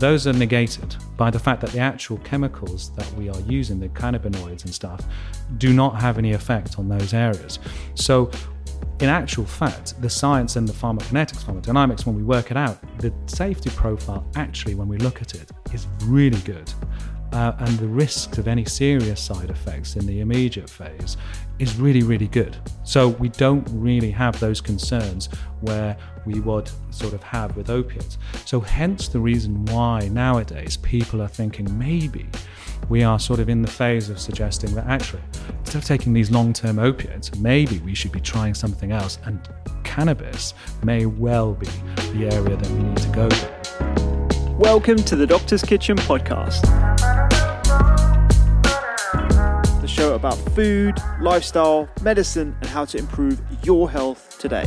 Those are negated by the fact that the actual chemicals that we are using, the cannabinoids and stuff, do not have any effect on those areas. So, in actual fact, the science and the pharmacokinetics, pharmacodynamics, when we work it out, the safety profile actually, when we look at it, is really good. Uh, and the risks of any serious side effects in the immediate phase is really, really good. So we don't really have those concerns where we would sort of have with opiates. So, hence the reason why nowadays people are thinking maybe we are sort of in the phase of suggesting that actually, instead of taking these long term opiates, maybe we should be trying something else. And cannabis may well be the area that we need to go to. Welcome to the Doctor's Kitchen podcast. Show about food, lifestyle, medicine, and how to improve your health today.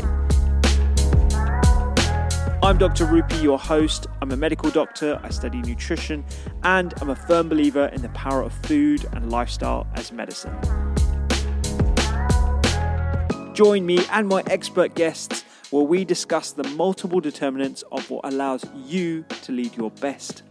I'm Dr. Rupy, your host. I'm a medical doctor, I study nutrition, and I'm a firm believer in the power of food and lifestyle as medicine. Join me and my expert guests where we discuss the multiple determinants of what allows you to lead your best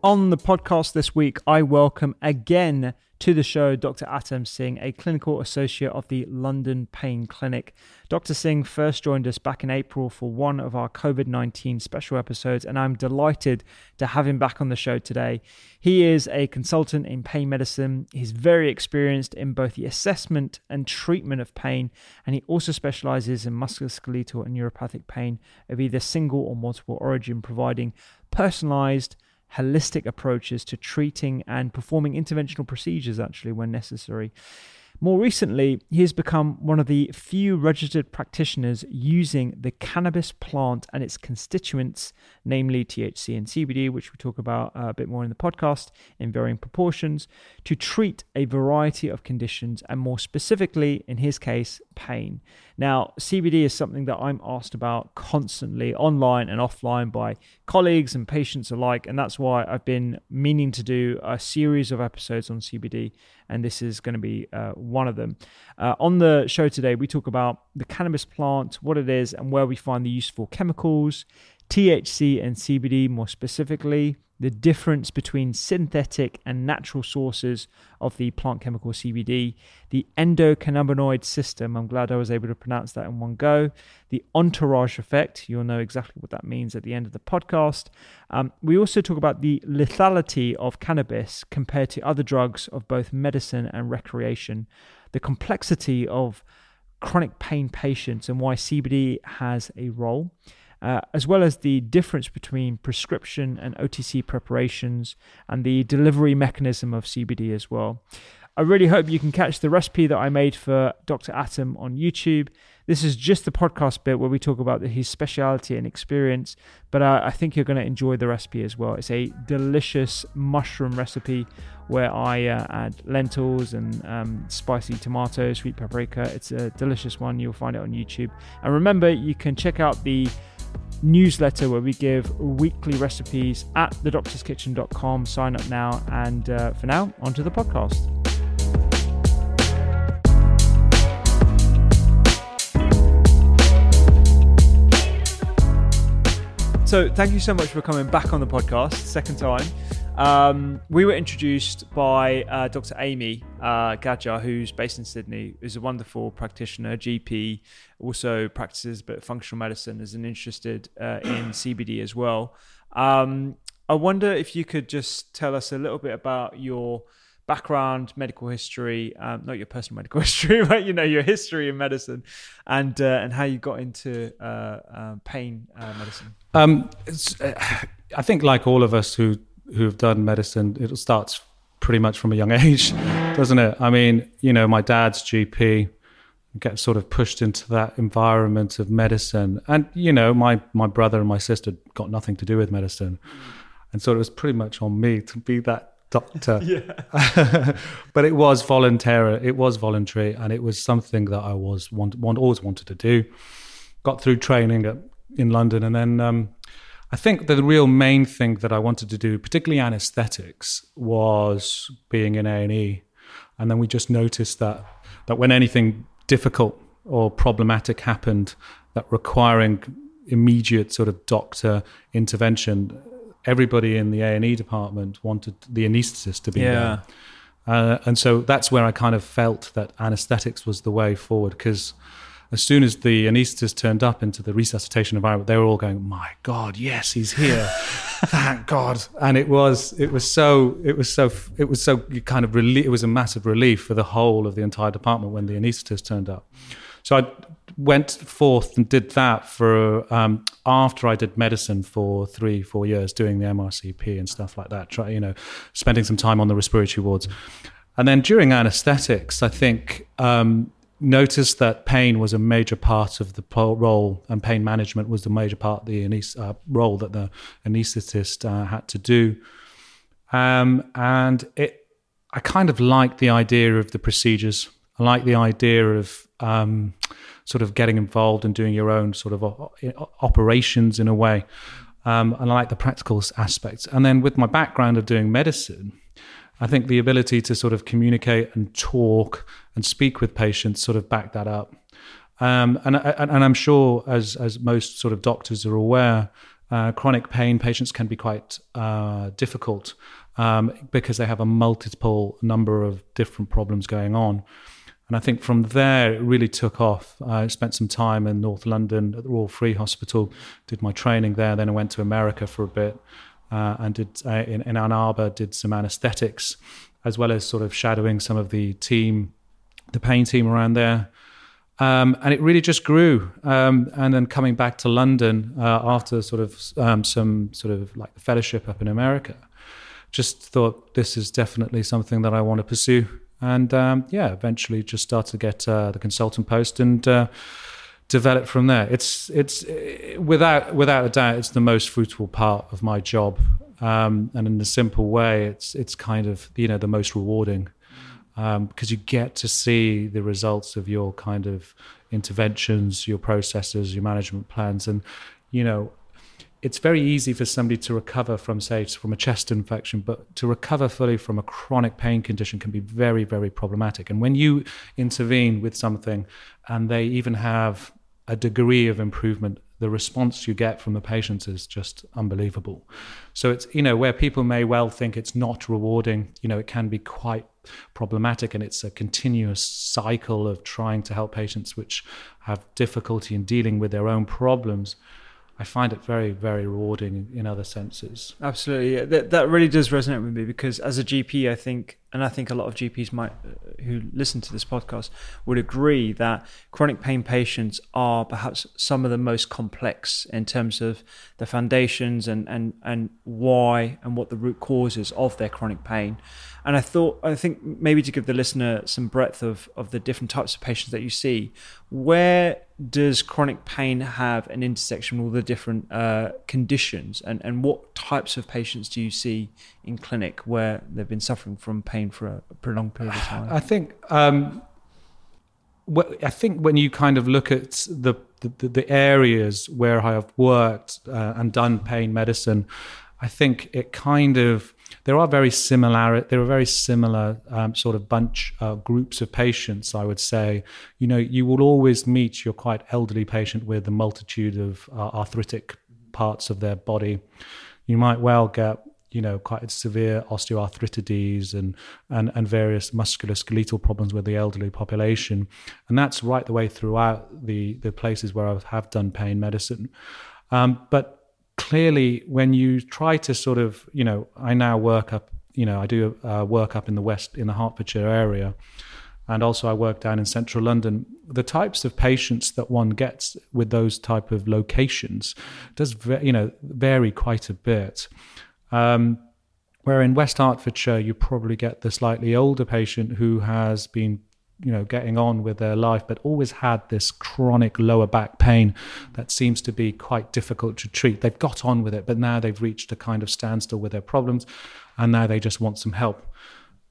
On the podcast this week, I welcome again to the show Dr. Attam Singh, a clinical associate of the London Pain Clinic. Dr. Singh first joined us back in April for one of our COVID 19 special episodes, and I'm delighted to have him back on the show today. He is a consultant in pain medicine. He's very experienced in both the assessment and treatment of pain, and he also specializes in musculoskeletal and neuropathic pain of either single or multiple origin, providing personalized holistic approaches to treating and performing interventional procedures, actually, when necessary. More recently, he has become one of the few registered practitioners using the cannabis plant and its constituents, namely THC and CBD, which we talk about uh, a bit more in the podcast in varying proportions, to treat a variety of conditions and more specifically, in his case, pain. Now, CBD is something that I'm asked about constantly online and offline by colleagues and patients alike, and that's why I've been meaning to do a series of episodes on CBD, and this is going to be uh, one of them. Uh, on the show today, we talk about the cannabis plant, what it is, and where we find the useful chemicals, THC and CBD more specifically the difference between synthetic and natural sources of the plant chemical CBD, the endocannabinoid system. I'm glad I was able to pronounce that in one go. The entourage effect. You'll know exactly what that means at the end of the podcast. Um, we also talk about the lethality of cannabis compared to other drugs of both medicine and recreation, the complexity of chronic pain patients and why CBD has a role uh, as well as the difference between prescription and OTC preparations and the delivery mechanism of CBD as well. I really hope you can catch the recipe that I made for Dr. Attam on YouTube. This is just the podcast bit where we talk about his speciality and experience, but I think you're going to enjoy the recipe as well. It's a delicious mushroom recipe where I uh, add lentils and um, spicy tomato, sweet paprika. It's a delicious one. You'll find it on YouTube. And remember, you can check out the newsletter where we give weekly recipes at thedoctorskitchen.com. Sign up now. And uh, for now, onto the podcast. So, thank you so much for coming back on the podcast, second time. Um, we were introduced by uh, Dr. Amy uh, Gadja, who's based in Sydney, is a wonderful practitioner, GP, also practices but functional medicine, is an interested uh, in CBD as well. Um, I wonder if you could just tell us a little bit about your background, medical history, um, not your personal medical history, but you know your history in medicine, and uh, and how you got into uh, uh, pain uh, medicine. Um, I think, like all of us who who've done medicine, it starts pretty much from a young age, doesn't it? I mean, you know, my dad's GP get sort of pushed into that environment of medicine, and you know, my my brother and my sister got nothing to do with medicine, and so it was pretty much on me to be that doctor. yeah. but it was voluntary. It was voluntary, and it was something that I was want, want always wanted to do. Got through training at, in London, and then um, I think the real main thing that I wanted to do, particularly anesthetics, was being in A and E, and then we just noticed that that when anything difficult or problematic happened, that requiring immediate sort of doctor intervention, everybody in the A and E department wanted the anaesthetist to be yeah. there. Uh, and so that's where I kind of felt that anesthetics was the way forward because as soon as the anaesthetist turned up into the resuscitation environment, they were all going, "My God, yes, he's here! Thank God!" And it was, it was so, it was so, it was so kind of relief. It was a massive relief for the whole of the entire department when the anaesthetist turned up. So I went forth and did that for um, after I did medicine for three, four years, doing the MRCP and stuff like that. Try, you know, spending some time on the respiratory wards, and then during anaesthetics, I think. Um, noticed that pain was a major part of the role, and pain management was the major part of the uh, role that the anaesthetist uh, had to do. Um, and it, I kind of liked the idea of the procedures. I like the idea of um, sort of getting involved and doing your own sort of operations in a way. Um, and I like the practical aspects. And then with my background of doing medicine, I think the ability to sort of communicate and talk and speak with patients sort of back that up. Um, and, and I'm sure, as as most sort of doctors are aware, uh, chronic pain patients can be quite uh, difficult um, because they have a multiple number of different problems going on. And I think from there it really took off. I spent some time in North London at the Royal Free Hospital, did my training there. Then I went to America for a bit uh, and did uh, in, in Ann Arbor did some anesthetics, as well as sort of shadowing some of the team, the pain team around there. Um, and it really just grew. Um, and then coming back to London uh, after sort of um, some sort of like the fellowship up in America, just thought this is definitely something that I want to pursue. And um, yeah, eventually just started to get uh, the consultant post and uh, develop from there. It's it's without without a doubt, it's the most fruitful part of my job, um, and in a simple way, it's it's kind of you know the most rewarding because um, you get to see the results of your kind of interventions, your processes, your management plans, and you know. It's very easy for somebody to recover from, say, from a chest infection, but to recover fully from a chronic pain condition can be very, very problematic. And when you intervene with something and they even have a degree of improvement the response you get from the patients is just unbelievable. So it's, you know, where people may well think it's not rewarding, you know, it can be quite problematic and it's a continuous cycle of trying to help patients which have difficulty in dealing with their own problems. I find it very, very rewarding in other senses. Absolutely, that that really does resonate with me because as a GP, I think, and I think a lot of GPs might, uh, who listen to this podcast, would agree that chronic pain patients are perhaps some of the most complex in terms of the foundations and and and why and what the root causes of their chronic pain. And I thought, I think maybe to give the listener some breadth of of the different types of patients that you see, where does chronic pain have an intersection with all the different uh, conditions and, and what types of patients do you see in clinic where they've been suffering from pain for a prolonged period of time? I think um, I think when you kind of look at the the, the areas where I have worked uh, and done pain medicine, I think it kind of there are very similar there are very similar um, sort of bunch uh, groups of patients i would say you know you will always meet your quite elderly patient with a multitude of uh, arthritic parts of their body you might well get you know quite severe osteoarthritis and and and various musculoskeletal problems with the elderly population and that's right the way throughout the the places where I have done pain medicine um, but clearly when you try to sort of you know I now work up you know I do uh, work up in the west in the Hertfordshire area and also I work down in central London. The types of patients that one gets with those type of locations does you know vary quite a bit. Um, where in West Hertfordshire, you probably get the slightly older patient who has been you know getting on with their life but always had this chronic lower back pain that seems to be quite difficult to treat. They've got on with it but now they've reached a kind of standstill with their problems and now they just want some help.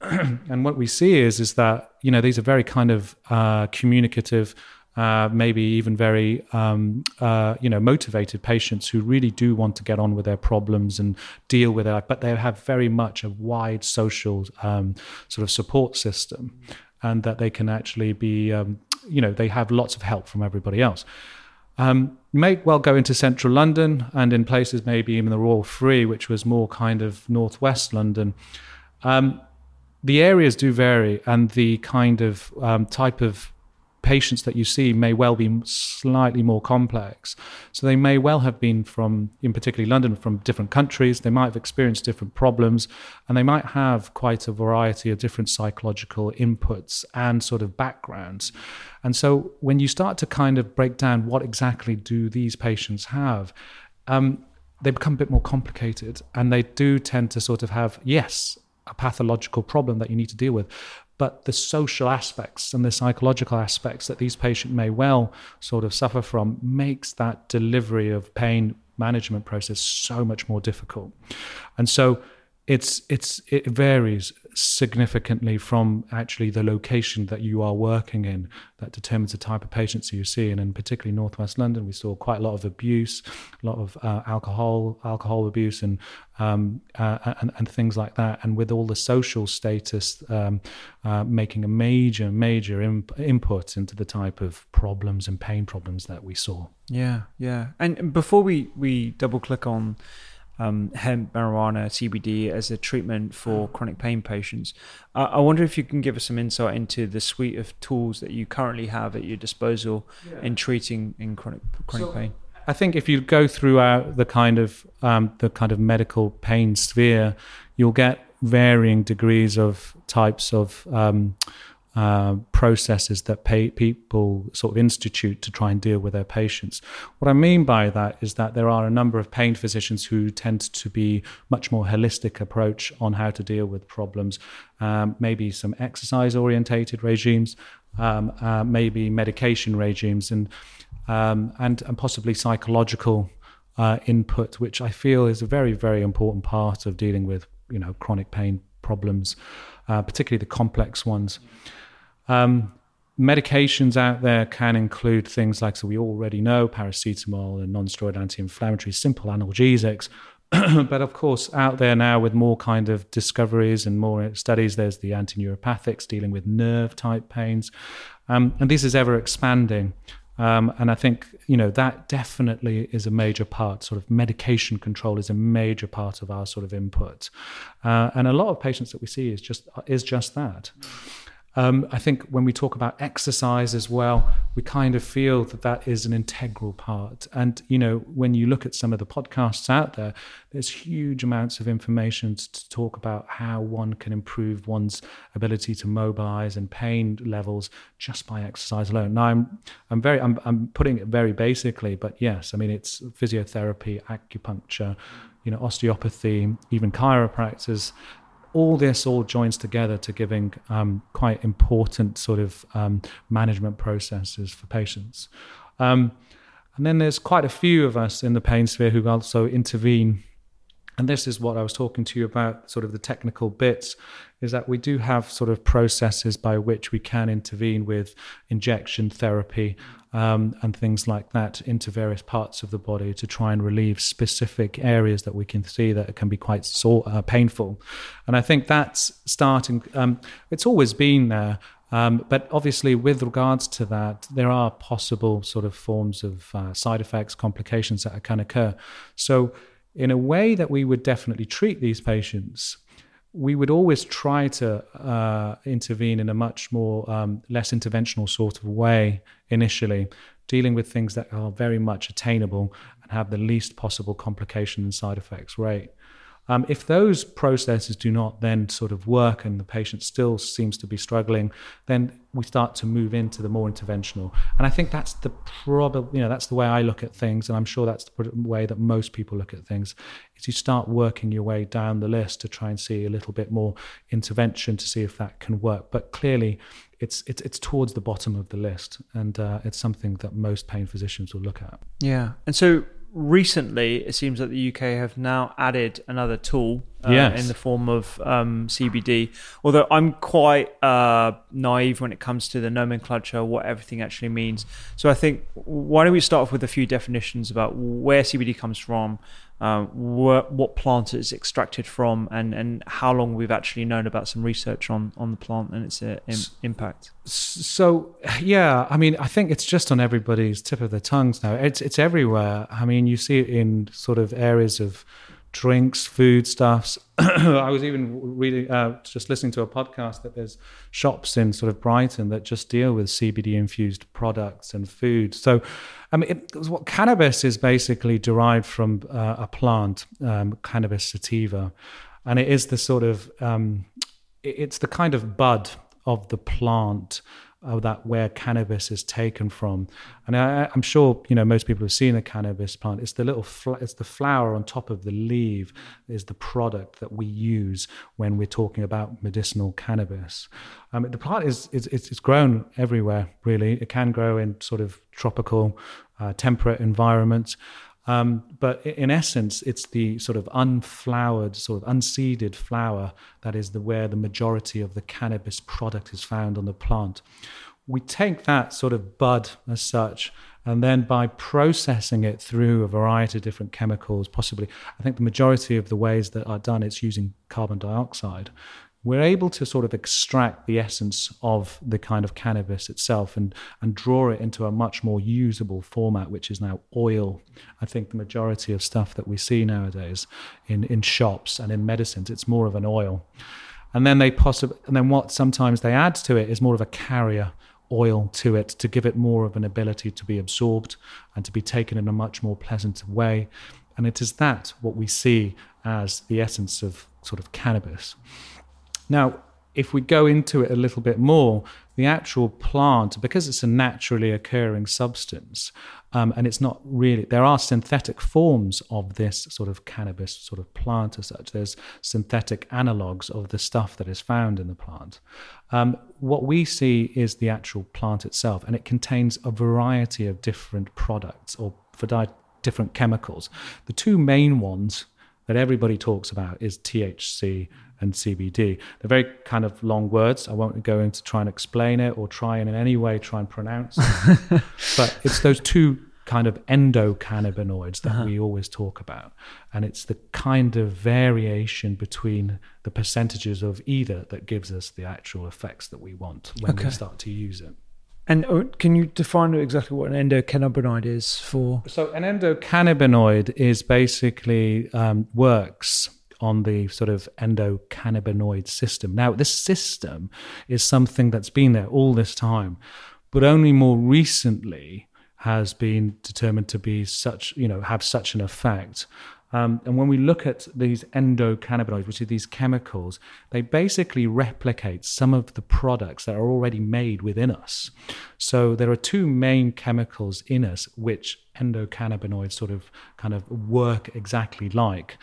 And what we see is is that you know these are very kind of uh, communicative uh, maybe even very um, uh, you know motivated patients who really do want to get on with their problems and deal with it, but they have very much a wide social um, sort of support system, and that they can actually be um, you know they have lots of help from everybody else. Um, may well go into central London and in places maybe even the Royal Free, which was more kind of northwest London. Um, the areas do vary, and the kind of um, type of patients that you see may well be slightly more complex. So they may well have been from, in particularly London, from different countries. They might have experienced different problems, and they might have quite a variety of different psychological inputs and sort of backgrounds. And so when you start to kind of break down what exactly do these patients have, um, they become a bit more complicated, and they do tend to sort of have yes a pathological problem that you need to deal with but the social aspects and the psychological aspects that these patients may well sort of suffer from makes that delivery of pain management process so much more difficult. And so it's it's it varies significantly from actually the location that you are working in that determines the type of patients you see and in particularly northwest london we saw quite a lot of abuse a lot of uh, alcohol alcohol abuse and, um, uh, and and things like that. And with all the social status um, uh, making a major major imp- input into the type of problems and pain problems that we saw. Yeah yeah. And before we we double click on um, hemp, marijuana, CBD as a treatment for mm. chronic pain patients. Uh, I wonder if you can give us some insight into the suite of tools that you currently have at your disposal yeah. in treating in chronic chronic so, pain. I think if you go throughout the kind of um, the kind of medical pain sphere, you'll get varying degrees of types of um, uh, processes that pay, people sort of institute to try and deal with their patients. What I mean by that is that there are a number of pain physicians who tend to be much more holistic approach on how to deal with problems. Um, maybe some exercise orientated regimes, um, uh, maybe medication regimes, and um, and and possibly psychological uh, input, which I feel is a very very important part of dealing with you know chronic pain problems, uh, particularly the complex ones. Um, medications out there can include things like, so we already know, paracetamol and non-steroid anti-inflammatory, simple analgesics. but of course, out there now with more kind of discoveries and more studies, there's the anti-neuropathics dealing with nerve type pains. Um, and this is ever expanding. Um, and I think you know that definitely is a major part. Sort of medication control is a major part of our sort of input, uh, and a lot of patients that we see is just is just that. Um, I think when we talk about exercise as well, we kind of feel that that is an integral part. And, you know, when you look at some of the podcasts out there, there's huge amounts of information to talk about how one can improve one's ability to mobilize and pain levels just by exercise alone. Now, I'm, I'm very, I'm, I'm putting it very basically, but yes, I mean, it's physiotherapy, acupuncture, you know, osteopathy, even chiropractors all this all joins together to giving um, quite important sort of um, management processes for patients. Um, and then there's quite a few of us in the pain sphere who also intervene and this is what I was talking to you about, sort of the technical bits, is that we do have sort of processes by which we can intervene with injection therapy um, and things like that into various parts of the body to try and relieve specific areas that we can see that can be quite sore, uh, painful. And I think that's starting, um, it's always been there. Um, but obviously, with regards to that, there are possible sort of forms of uh, side effects, complications that can occur. So, in a way that we would definitely treat these patients, we would always try to uh, intervene in a much more um, less interventional sort of way initially, dealing with things that are very much attainable and have the least possible complication and side effects rate. Um, if those processes do not then sort of work and the patient still seems to be struggling, then we start to move into the more interventional. And I think that's the probably, you know, that's the way I look at things, and I'm sure that's the way that most people look at things. Is you start working your way down the list to try and see a little bit more intervention to see if that can work. But clearly, it's it's it's towards the bottom of the list, and uh, it's something that most pain physicians will look at. Yeah, and so recently, it seems that the UK have now added another tool uh, yes. in the form of um, CBD. Although I'm quite uh, naive when it comes to the nomenclature, what everything actually means. So I think why don't we start off with a few definitions about where CBD comes from, uh, what, what plant it's extracted from, and, and how long we've actually known about some research on, on the plant and its uh, Im- impact. So yeah, I mean, I think it's just on everybody's tip of their tongues now. It's it's everywhere. I mean, you see it in sort of areas of drinks, foodstuffs. I was even reading, uh, just listening to a podcast that there's shops in sort of Brighton that just deal with CBD infused products and food. So, I mean, it, what cannabis is basically derived from uh, a plant, um, cannabis sativa, and it is the sort of um, it's the kind of bud of the plant uh, that where cannabis is taken from. And I, am sure you know most people have seen a cannabis plant. It's the little fl- it's the flower on top of the leaf is the product that we use when we're talking about medicinal cannabis. Um, the plant is, is it's grown everywhere really. It can grow in sort of tropical, uh, temperate environments. Um, but in essence, it's the sort of unflowered, sort of unseeded flower that is the where the majority of the cannabis product is found on the plant. We take that sort of bud as such, and then by processing it through a variety of different chemicals, possibly, I think the majority of the ways that are done, it's using carbon dioxide we're able to sort of extract the essence of the kind of cannabis itself and, and draw it into a much more usable format, which is now oil. I think the majority of stuff that we see nowadays in, in shops and in medicines, it's more of an oil. And then they possibly, and then what sometimes they add to it is more of a carrier oil to it to give it more of an ability to be absorbed and to be taken in a much more pleasant way. And it is that what we see as the essence of sort of cannabis. Now, if we go into it a little bit more, the actual plant, because it's a naturally occurring substance, um, and it's not really, there are synthetic forms of this sort of cannabis sort of plant as such. There's synthetic analogues of the stuff that is found in the plant. Um, what we see is the actual plant itself, and it contains a variety of different products or different chemicals. The two main ones that everybody talks about is THC and CBD. They're very kind of long words. I won't go into try and explain it or try and in any way try and pronounce. It. But it's those two kind of endocannabinoids that uh-huh. we always talk about. And it's the kind of variation between the percentages of either that gives us the actual effects that we want when okay. we start to use it. And uh, can you define exactly what an endocannabinoid is for? So, an endocannabinoid is basically um, works on the sort of endocannabinoid system. Now, this system is something that's been there all this time, but only more recently has been determined to be such, you know, have such an effect. Um, and when we look at these endocannabinoids, which are these chemicals, they basically replicate some of the products that are already made within us. So there are two main chemicals in us which endocannabinoids sort of kind of work exactly like.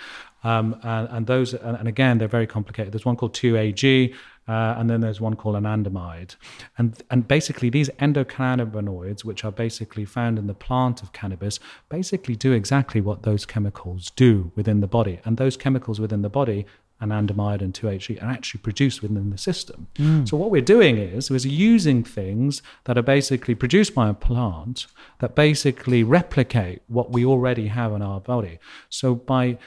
Um, and, and, those, and, and, again, they're very complicated. There's one called 2AG, uh, and then there's one called anandamide. And, and basically, these endocannabinoids, which are basically found in the plant of cannabis, basically do exactly what those chemicals do within the body. And those chemicals within the body anandamide and 2-AG are actually produced within the system. Mm. So what we're doing is is using things that are basically produced by a plant that basically replicate what we already have in our body. So by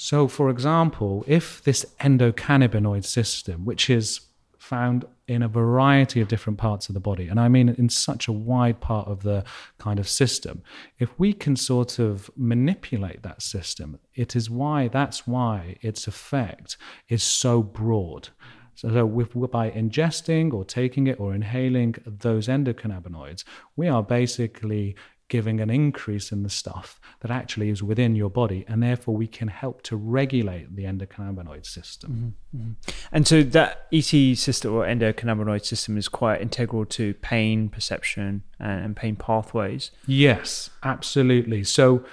so for example, if this endocannabinoid system, which is found in a variety of different parts of the body. And I mean, in such a wide part of the kind of system. If we can sort of manipulate that system, it is why that's why its effect is so broad. So, with, by ingesting or taking it or inhaling those endocannabinoids, we are basically giving an increase in the stuff that actually is within your body, and therefore we can help to regulate the endocannabinoid system. Mm-hmm. mm-hmm. And so that ET system or endocannabinoid system is quite integral to pain perception and pain pathways. Yes, absolutely. So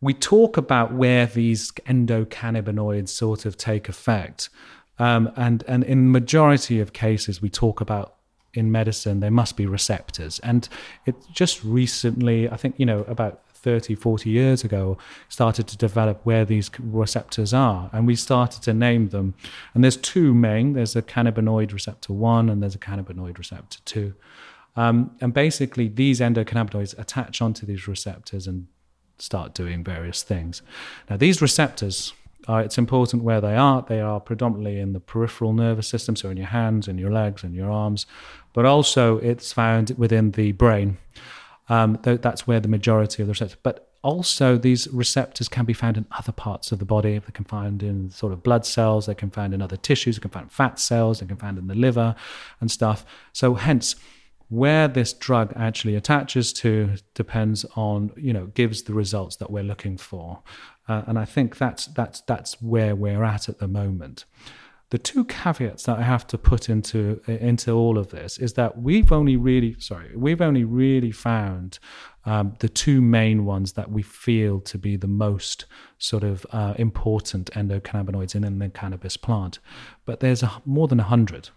we talk about where these endocannabinoids sort of take effect. Um, and and in majority of cases, we talk about in medicine there must be receptors. And it just recently i think you know about 30 40 years ago started to develop where these receptors are. And we started to name them. And there's two main. There's a cannabinoid receptor 1 and there's a cannabinoid receptor 2 um, and basically these endocannabinoids attach onto these receptors and start doing various things. Now these receptors uh, it's important where they are. They are predominantly in the peripheral nervous system, so in your hands in your legs in your arms, but also it's found within the brain. Um, that's where the majority of the receptors. But also, these receptors can be found in other parts of the body. They can find in sort of blood cells. They can find in other tissues. They can find fat cells. They can find in the liver and stuff. So, hence, where this drug actually attaches to depends on you know gives the results that we're looking for uh, and I think that's that's that's where we're at at the moment. The two caveats that I have to put into into all of this is that we've only really sorry we've only really found um, the two main ones that we feel to be the most sort of uh, important endocannabinoids in, in the cannabis plant, but there's a, more than hundred.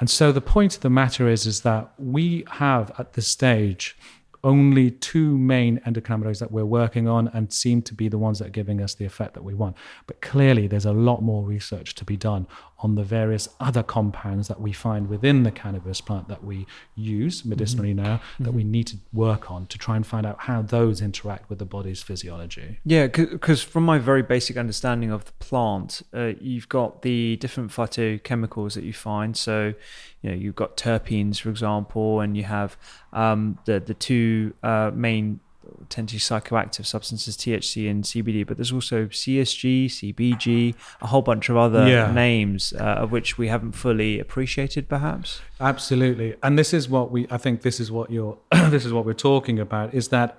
And so the point of the matter is, is that we have at this stage only two main endocannabinoids that we're working on and seem to be the ones that are giving us the effect that we want. But clearly, there's a lot more research to be done on the various other compounds that we find within the cannabis plant that we use medicinally mm-hmm. now that mm-hmm. we need to work on to try and find out how those interact with the body's physiology. Yeah, because from my very basic understanding of the plant, uh, you've got the different phytochemicals that you find. So, you know, you've got terpenes, for example, and you have um, the the two uh, main potentially psychoactive substances, THC and CBD, but there's also CSG, CBG, a whole bunch of other yeah. names uh, of which we haven't fully appreciated, perhaps. Absolutely, and this is what we. I think this is what you're. this is what we're talking about. Is that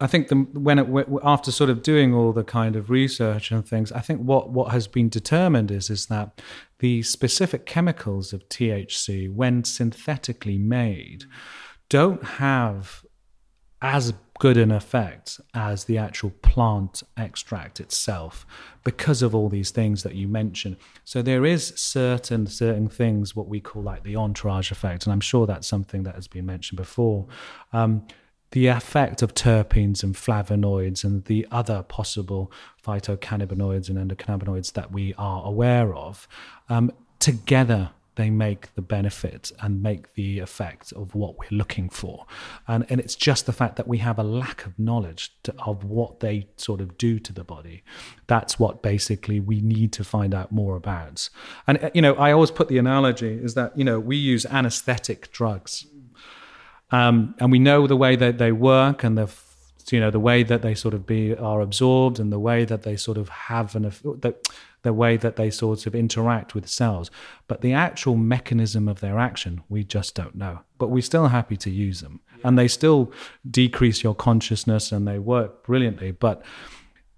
I think the, when it after sort of doing all the kind of research and things, I think what what has been determined is is that the specific chemicals of THC, when synthetically made, don't have as good an effect as the actual plant extract itself because of all these things that you mentioned. So there is certain certain things what we call like the entourage effect and i'm sure that's something that has been mentioned before. Um, the effect of terpenes and flavonoids and the other possible phytocannabinoids and endocannabinoids that we are aware of um, together they make the benefit and make the effect of what we're looking for. And, and it's just the fact that we have a lack of knowledge to, of what they sort of do to the body. That's what basically we need to find out more about. And, uh, you know, I always put the analogy is that, you know, we use anesthetic drugs. Um, and we know the way that they work and the you know the way that they sort of be are absorbed and the way that they sort of have an that the way that they sort of interact with cells. But the actual mechanism of their action, we just don't know. But we're still happy to use them. And they still decrease your consciousness and they work brilliantly. But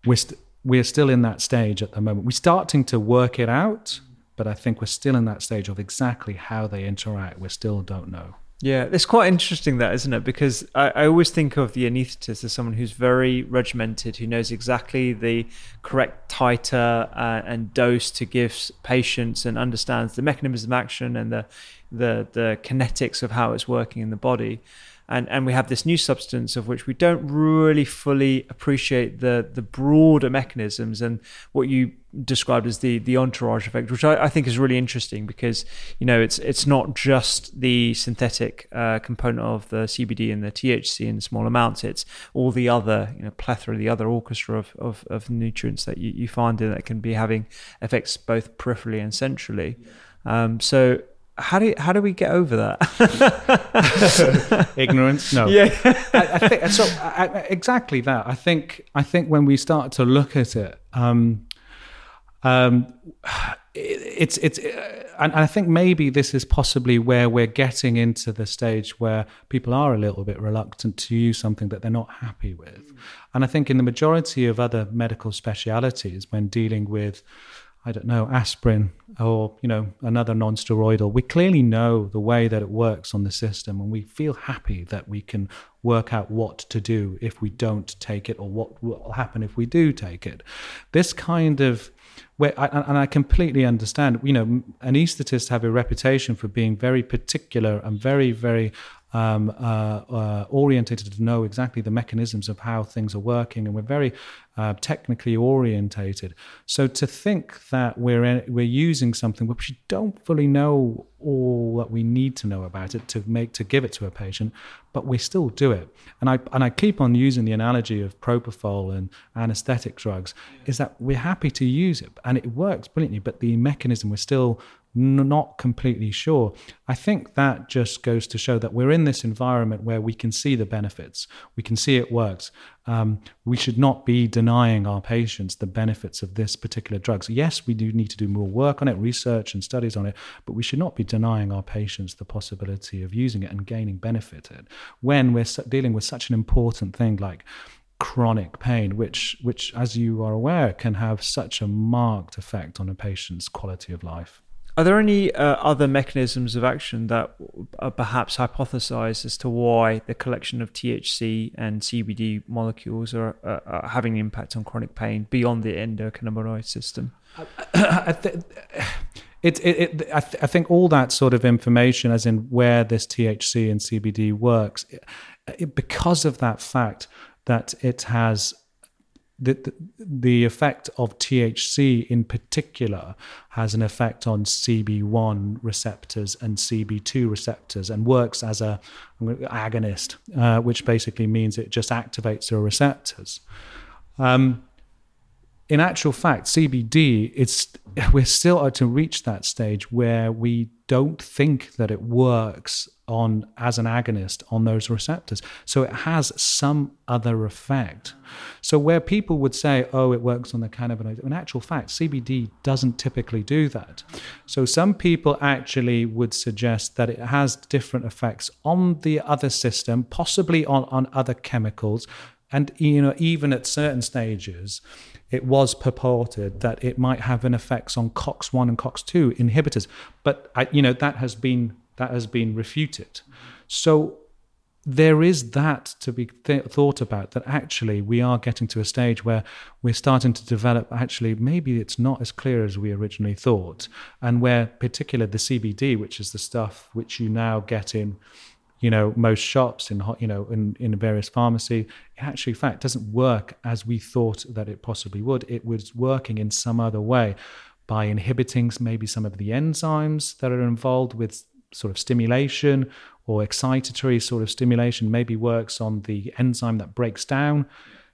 we're, st- we're still in that stage at the moment. We're starting to work it out, but I think we're still in that stage of exactly how they interact. We still don't know. Yeah, it's quite interesting that, isn't it? Because I, I, always think of the anaesthetist as someone who's very regimented, who knows exactly the correct titer uh, and dose to give patients, and understands the mechanism of action and the the the kinetics of how it's working in the body and and we have this new substance of which we don't really fully appreciate the the broader mechanisms and what you described as the the entourage effect, which I, I think is really interesting because you know it's it's not just the synthetic uh, component of the CBD and the THC in small amounts; it's all the other you know plethora, the other orchestra of of, of nutrients that you, you find in that can be having effects both peripherally and centrally. Um, so how do how do we get over that? Ignorance? No. Yeah. I, I, think so. I, exactly that. I think I think when we start to look at it, um, um, it, it's it's, uh, and I think maybe this is possibly where we're getting into the stage where people are a little bit reluctant to use something that they're not happy with, and I think in the majority of other medical specialities, when dealing with I don't know, aspirin or, you know, another non-steroidal, we clearly know the way that it works on the system and we feel happy that we can work out what to do if we don't take it or what will happen if we do take it. This kind of where I, and I completely understand, you know, anesthetists have a reputation for being very particular and very, very um, uh, uh, orientated to know exactly the mechanisms of how things are working, and we're very uh, technically orientated. So to think that we're in, we're using something which we don't fully know all that we need to know about it to make to give it to a patient, but we still do it. And I and I keep on using the analogy of propofol and anesthetic drugs is that we're happy to use it and it works brilliantly, but the mechanism we're still not completely sure. I think that just goes to show that we're in this environment where we can see the benefits, we can see it works. Um, we should not be denying our patients the benefits of this particular drugs. Yes, we do need to do more work on it, research and studies on it, but we should not be denying our patients the possibility of using it and gaining benefit it when we're dealing with such an important thing like chronic pain, which, which, as you are aware, can have such a marked effect on a patient's quality of life. Are there any uh, other mechanisms of action that are perhaps hypothesized as to why the collection of THC and CBD molecules are, uh, are having an impact on chronic pain beyond the endocannabinoid system? it, it, it, I, th- I, think all that sort of information, as in where this THC and CBD works, because of that fact that it has the, the, effect of THC in particular has an effect on CB1 receptors and CB2 receptors and works as a agonist, uh, which basically means it just activates the receptors. Um, in actual fact, CBD, it's we're still to reach that stage where we don't think that it works on as an agonist on those receptors. So it has some other effect. So where people would say, "Oh, it works on the cannabinoid," in actual fact, CBD doesn't typically do that. So some people actually would suggest that it has different effects on the other system, possibly on on other chemicals, and you know even at certain stages it was purported that it might have an effects on COX-1 and COX-2 inhibitors, but I, you know that has been that has been refuted. So there is that to be th- thought about that actually we are getting to a stage where we're starting to develop actually maybe it's not as clear as we originally thought and where particular the CBD which is the stuff which you now get in you know most shops in you know in in various pharmacy it actually in fact doesn't work as we thought that it possibly would. It was working in some other way by inhibiting maybe some of the enzymes that are involved with sort of stimulation or excitatory sort of stimulation maybe works on the enzyme that breaks down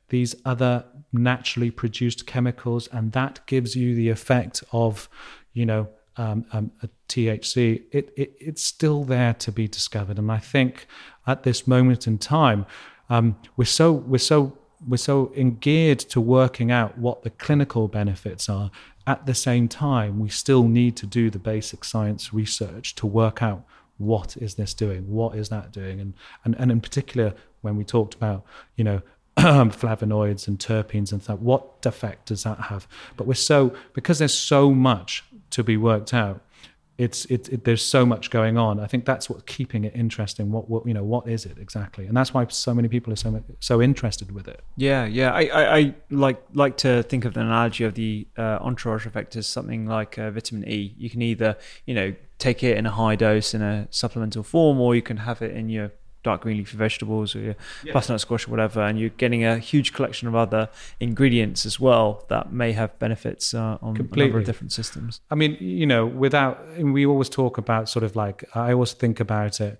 these other naturally produced chemicals and that gives you the effect of you know um, um, a THC, it, it, it's still there to be discovered. And I think at this moment in time, um, we're so we're so we're so geared to working out what the clinical benefits are. At the same time, we still need to do the basic science research to work out what is this doing, what is that doing, and and, and in particular when we talked about you know flavonoids and terpenes and stuff, what effect does that have? But we're so because there's so much to be worked out. it's it, it, there's so much going on. I think that's what's keeping it interesting. What, what you know, what is it exactly? And that's why so many people are so so interested with it. Yeah, yeah. I, I, I like like to think of the analogy of the uh, entourage effect as something like uh, vitamin E. You can either you know take it in a high dose in a supplemental form, or you can have it in your dark green leafy vegetables or your yeah. butternut squash or whatever, and you're getting a huge collection of other ingredients as well that may have benefits uh, on Completely. a number of different systems. I mean, you know, without we always talk about sort of like I always think about it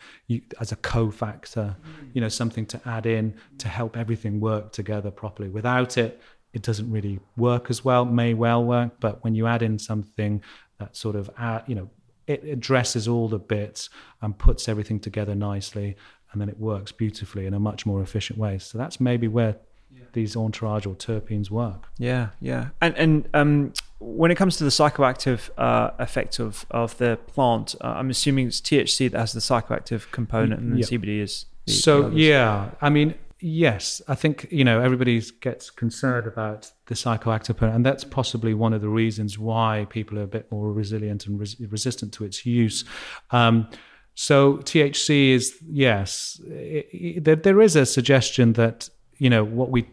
as a cofactor, mm. you know, something to add in to help everything work together properly. Without it, it doesn't really work as well. May well work, but when you add in something that sort of add, you know it addresses all the bits and puts everything together nicely and then it works beautifully in a much more efficient way. So that's maybe where yeah. these entourage or terpenes work. Yeah, yeah. And and um, when it comes to the psychoactive uh, effect of of the plant, uh, I'm assuming it's THC that has the psychoactive component, and the yeah. CBD is. The, so the yeah, I mean. Yes, I think you know everybody gets concerned about the psychoactive, and that's possibly one of the reasons why people are a bit more resilient and res- resistant to its use. Um, so THC is yes, it, it, there, there is a suggestion that you know what we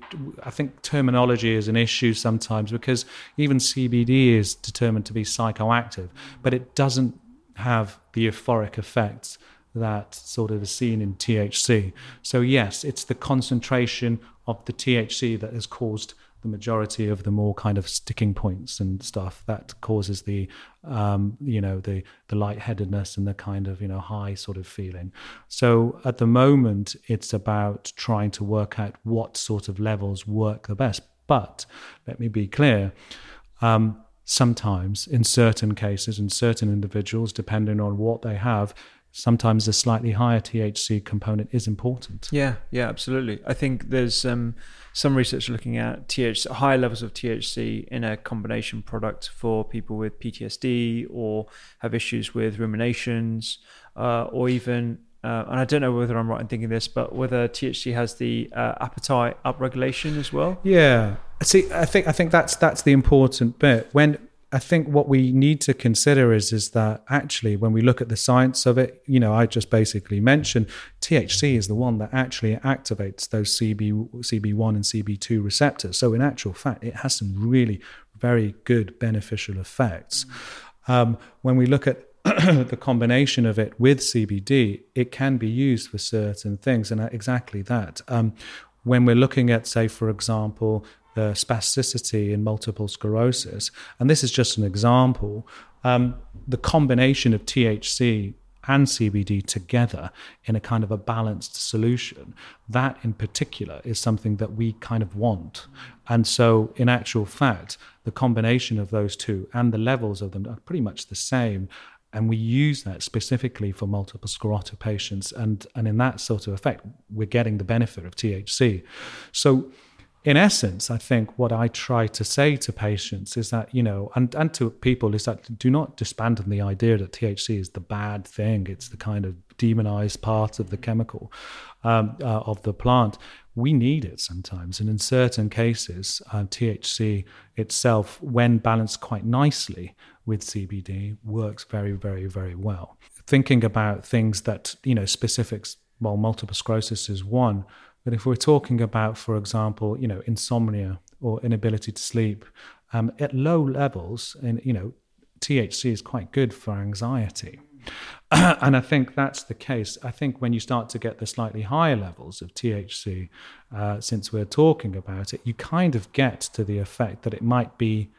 I think terminology is an issue sometimes because even CBD is determined to be psychoactive, but it doesn't have the euphoric effects that sort of is seen in THC. So yes, it's the concentration of the THC that has caused the majority of the more kind of sticking points and stuff that causes the um, you know the the lightheadedness and the kind of you know high sort of feeling so at the moment it's about trying to work out what sort of levels work the best but let me be clear um, sometimes in certain cases in certain individuals depending on what they have sometimes a slightly higher THC component is important. Yeah, yeah, absolutely. I think there's um, some research looking at THC, higher levels of THC in a combination product for people with PTSD or have issues with ruminations, uh, or even. Uh, and I don't know whether I'm right in thinking this, but whether THC has the uh, appetite upregulation as well. Yeah, see, I think I think that's that's the important bit when I think what we need to consider is is that actually when we look at the science of it, you know, I just basically mentioned THC is the one that actually activates those CB CB1 and CB2 receptors. So in actual fact, it has some really very good beneficial effects. Um, when we look at the combination of it with CBD, it can be used for certain things, and exactly that. Um, when we're looking at, say, for example, the spasticity in multiple sclerosis, and this is just an example, um, the combination of THC and CBD together in a kind of a balanced solution, that in particular is something that we kind of want. And so, in actual fact, the combination of those two and the levels of them are pretty much the same. And we use that specifically for multiple sclerotic patients. And, and in that sort of effect, we're getting the benefit of THC. So, in essence, I think what I try to say to patients is that, you know, and, and to people is that do not disband on the idea that THC is the bad thing. It's the kind of demonized part of the chemical um, uh, of the plant. We need it sometimes. And in certain cases, uh, THC itself, when balanced quite nicely with CBD, works very, very, very well. Thinking about things that, you know, specifics, well, multiple sclerosis is one but if we're talking about, for example, you know, insomnia or inability to sleep, um, at low levels, and you know, THC is quite good for anxiety. and I think that's the case. I think when you start to get the slightly higher levels of THC, uh, since we're talking about it, you kind of get to the effect that it might be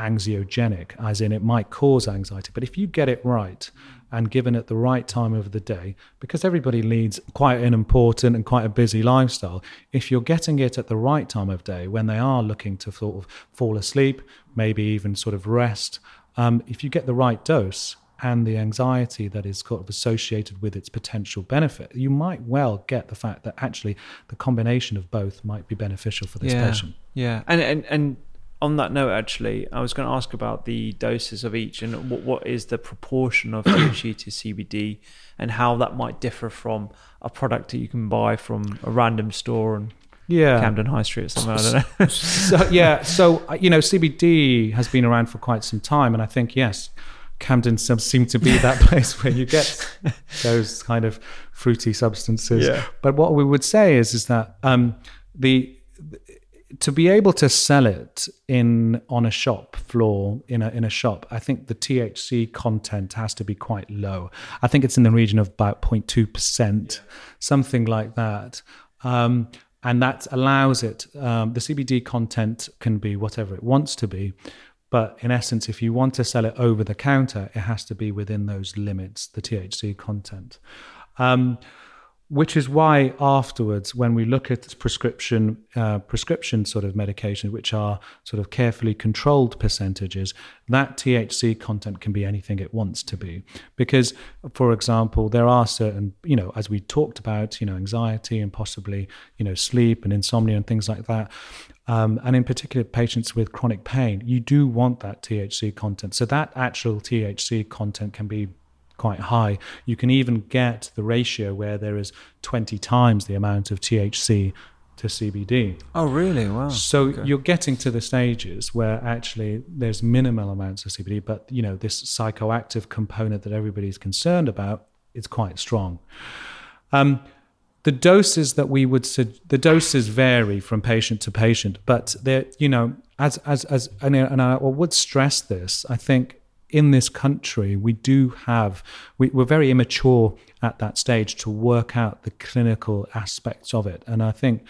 anxiogenic, as in it might cause anxiety. But if you get it right and given at the right time of the day, because everybody leads quite an important and quite a busy lifestyle, if you're getting it at the right time of day when they are looking to sort of fall asleep, maybe even sort of rest, um, if you get the right dose, and the anxiety that is sort of associated with its potential benefit, you might well get the fact that actually the combination of both might be beneficial for this yeah, patient. Yeah, and and and on that note, actually, I was going to ask about the doses of each and what, what is the proportion of THC to CBD and how that might differ from a product that you can buy from a random store and yeah. Camden High Street or something. I don't know. so, yeah. So, uh, you know, CBD has been around for quite some time. And I think, yes, Camden seems to be that place where you get those kind of fruity substances. Yeah. But what we would say is is that um, the to be able to sell it in on a shop floor in a in a shop, I think the THC content has to be quite low. I think it's in the region of about 0.2 percent, something like that. Um, and that allows it. Um, the CBD content can be whatever it wants to be, but in essence, if you want to sell it over the counter, it has to be within those limits, the THC content. Um, which is why afterwards, when we look at prescription uh, prescription sort of medications, which are sort of carefully controlled percentages, that THC content can be anything it wants to be. Because, for example, there are certain, you know, as we talked about, you know, anxiety and possibly, you know, sleep and insomnia and things like that. Um, and in particular, patients with chronic pain, you do want that THC content. So that actual THC content can be quite high. You can even get the ratio where there is 20 times the amount of THC to CBD. Oh, really? Wow. So okay. you're getting to the stages where actually there's minimal amounts of CBD, but you know this psychoactive component that everybody's concerned about is quite strong. Um, the doses that we would the doses vary from patient to patient, but there, you know, as as as and I would stress this. I think in this country, we do have, we, we're very immature at that stage to work out the clinical aspects of it. And I think,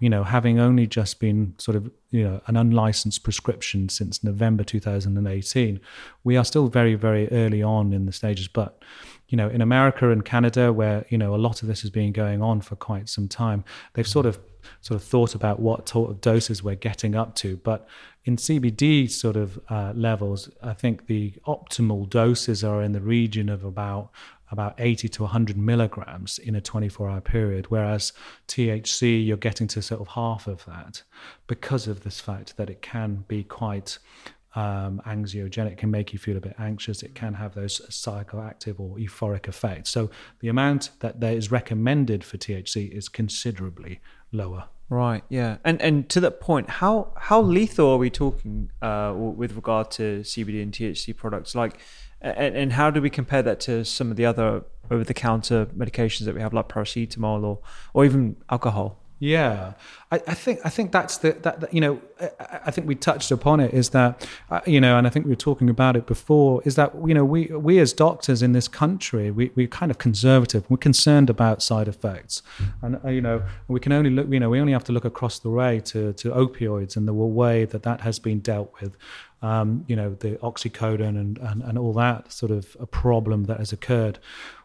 you know, having only just been sort of, you know, an unlicensed prescription since November 2018, we are still very, very early on in the stages. But, you know, in America and Canada, where, you know, a lot of this has been going on for quite some time, they've sort of sort of thought about what sort of doses we're getting up to. But in CBD sort of uh, levels, I think the optimal doses are in the region of about about 80 to 100 milligrams in a 24 hour period, whereas THC, you're getting to sort of half of that because of this fact that it can be quite um, anxiogenic, can make you feel a bit anxious. It can have those psychoactive or euphoric effects. So the amount that there is recommended for THC is considerably lower. Right. Yeah. And and to that point, how how lethal are we talking uh, with regard to CBD and THC products? Like, and, and how do we compare that to some of the other over the counter medications that we have, like paracetamol or or even alcohol? Yeah, I, I, think I think that's the that, that, you know I, I, think we touched upon it is that uh, you know and I think we were talking about it before is that you know we we as doctors in this country we we're kind of conservative. We're concerned about side effects. And uh, you know we can only look you know we only have to look across the way to to opioids and the way that that has been dealt with. Um, you know the oxycodone and, and and all that sort of a problem that has occurred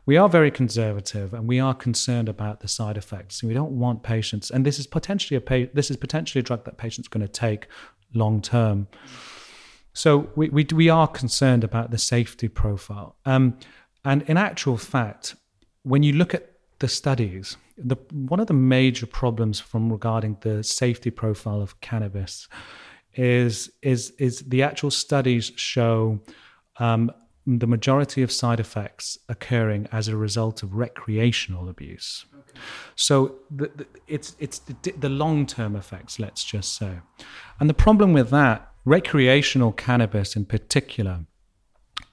we are very conservative and we are concerned about the side effects. We don't want patients, and this is potentially a this is potentially a drug that patients going to take long term. So we, we, we are concerned about the safety profile. Um, and in actual fact, when you look at the studies, the, one of the major problems from regarding the safety profile of cannabis is is is the actual studies show um, the majority of side effects occurring as a result of recreational abuse. Okay. So the, the, it's it's the, the long term effects, let's just say, and the problem with that recreational cannabis in particular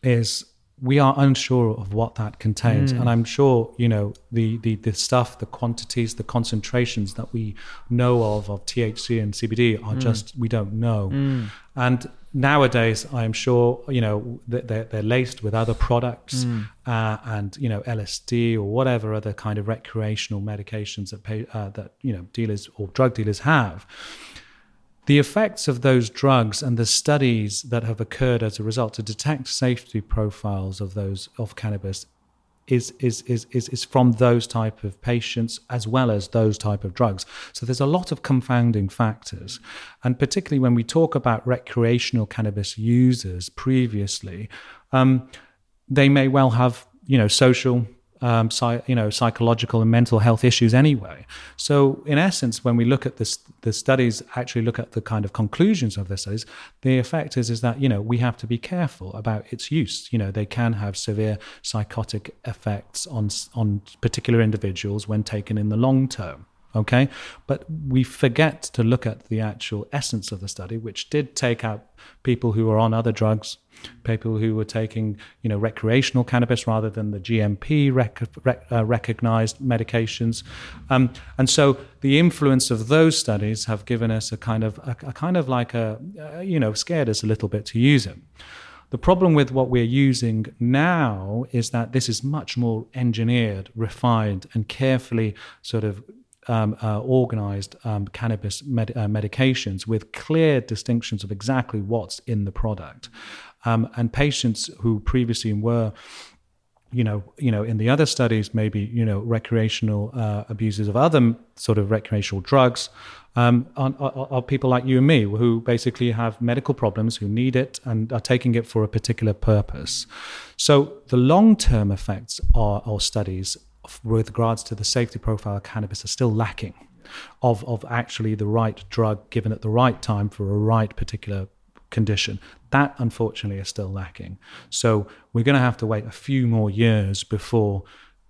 is we are unsure of what that contains mm. and i'm sure you know the, the the stuff the quantities the concentrations that we know of of thc and cbd are mm. just we don't know mm. and nowadays i'm sure you know they're, they're laced with other products mm. uh, and you know lsd or whatever other kind of recreational medications that pay, uh, that you know dealers or drug dealers have the effects of those drugs and the studies that have occurred as a result to detect safety profiles of those of cannabis is is is is, is from those type of patients as well as those type of drugs. So there's a lot of confounding factors, and particularly when we talk about recreational cannabis users previously, um, they may well have you know social um, you know, psychological and mental health issues anyway. So, in essence, when we look at this, the studies actually look at the kind of conclusions of the studies, the effect is is that you know we have to be careful about its use. You know, they can have severe psychotic effects on on particular individuals when taken in the long term. Okay. But we forget to look at the actual essence of the study, which did take out people who were on other drugs, people who were taking, you know, recreational cannabis rather than the GMP rec- rec- uh, recognized medications. Um, and so the influence of those studies have given us a kind of, a, a kind of like a, uh, you know, scared us a little bit to use it. The problem with what we're using now is that this is much more engineered, refined, and carefully sort of um, uh, organized um, cannabis med- uh, medications with clear distinctions of exactly what's in the product. Um, and patients who previously were you know, you know, in the other studies, maybe you know, recreational uh, abuses of other sort of recreational drugs, um, are, are, are, people like you and me who basically have medical problems, who need it, and are taking it for a particular purpose. So the long-term effects are, or studies with regards to the safety profile of cannabis are still lacking of, of actually the right drug given at the right time for a right particular condition. That unfortunately is still lacking. So we're going to have to wait a few more years before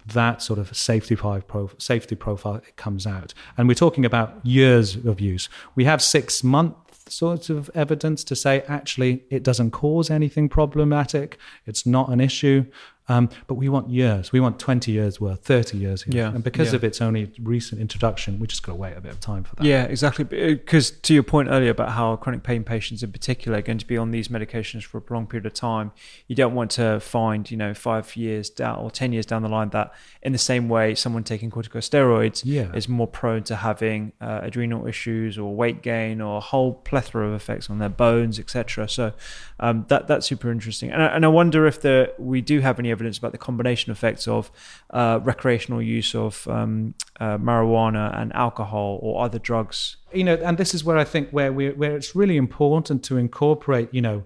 that sort of safety profile, safety profile comes out. And we're talking about years of use. We have six month sorts of evidence to say actually it doesn't cause anything problematic. It's not an issue. Um, but we want years. We want 20 years worth, 30 years. Here. Yeah. And because yeah. of its only recent introduction, we just got to wait a bit of time for that. Yeah, exactly. Because uh, to your point earlier about how chronic pain patients in particular are going to be on these medications for a prolonged period of time, you don't want to find, you know, five years down or 10 years down the line that in the same way someone taking corticosteroids yeah. is more prone to having uh, adrenal issues or weight gain or a whole plethora of effects on their bones, etc. So um, that that's super interesting. And I, and I wonder if the, we do have any evidence about the combination effects of uh, recreational use of um, uh, marijuana and alcohol or other drugs. You know, and this is where I think where we where it's really important to incorporate, you know,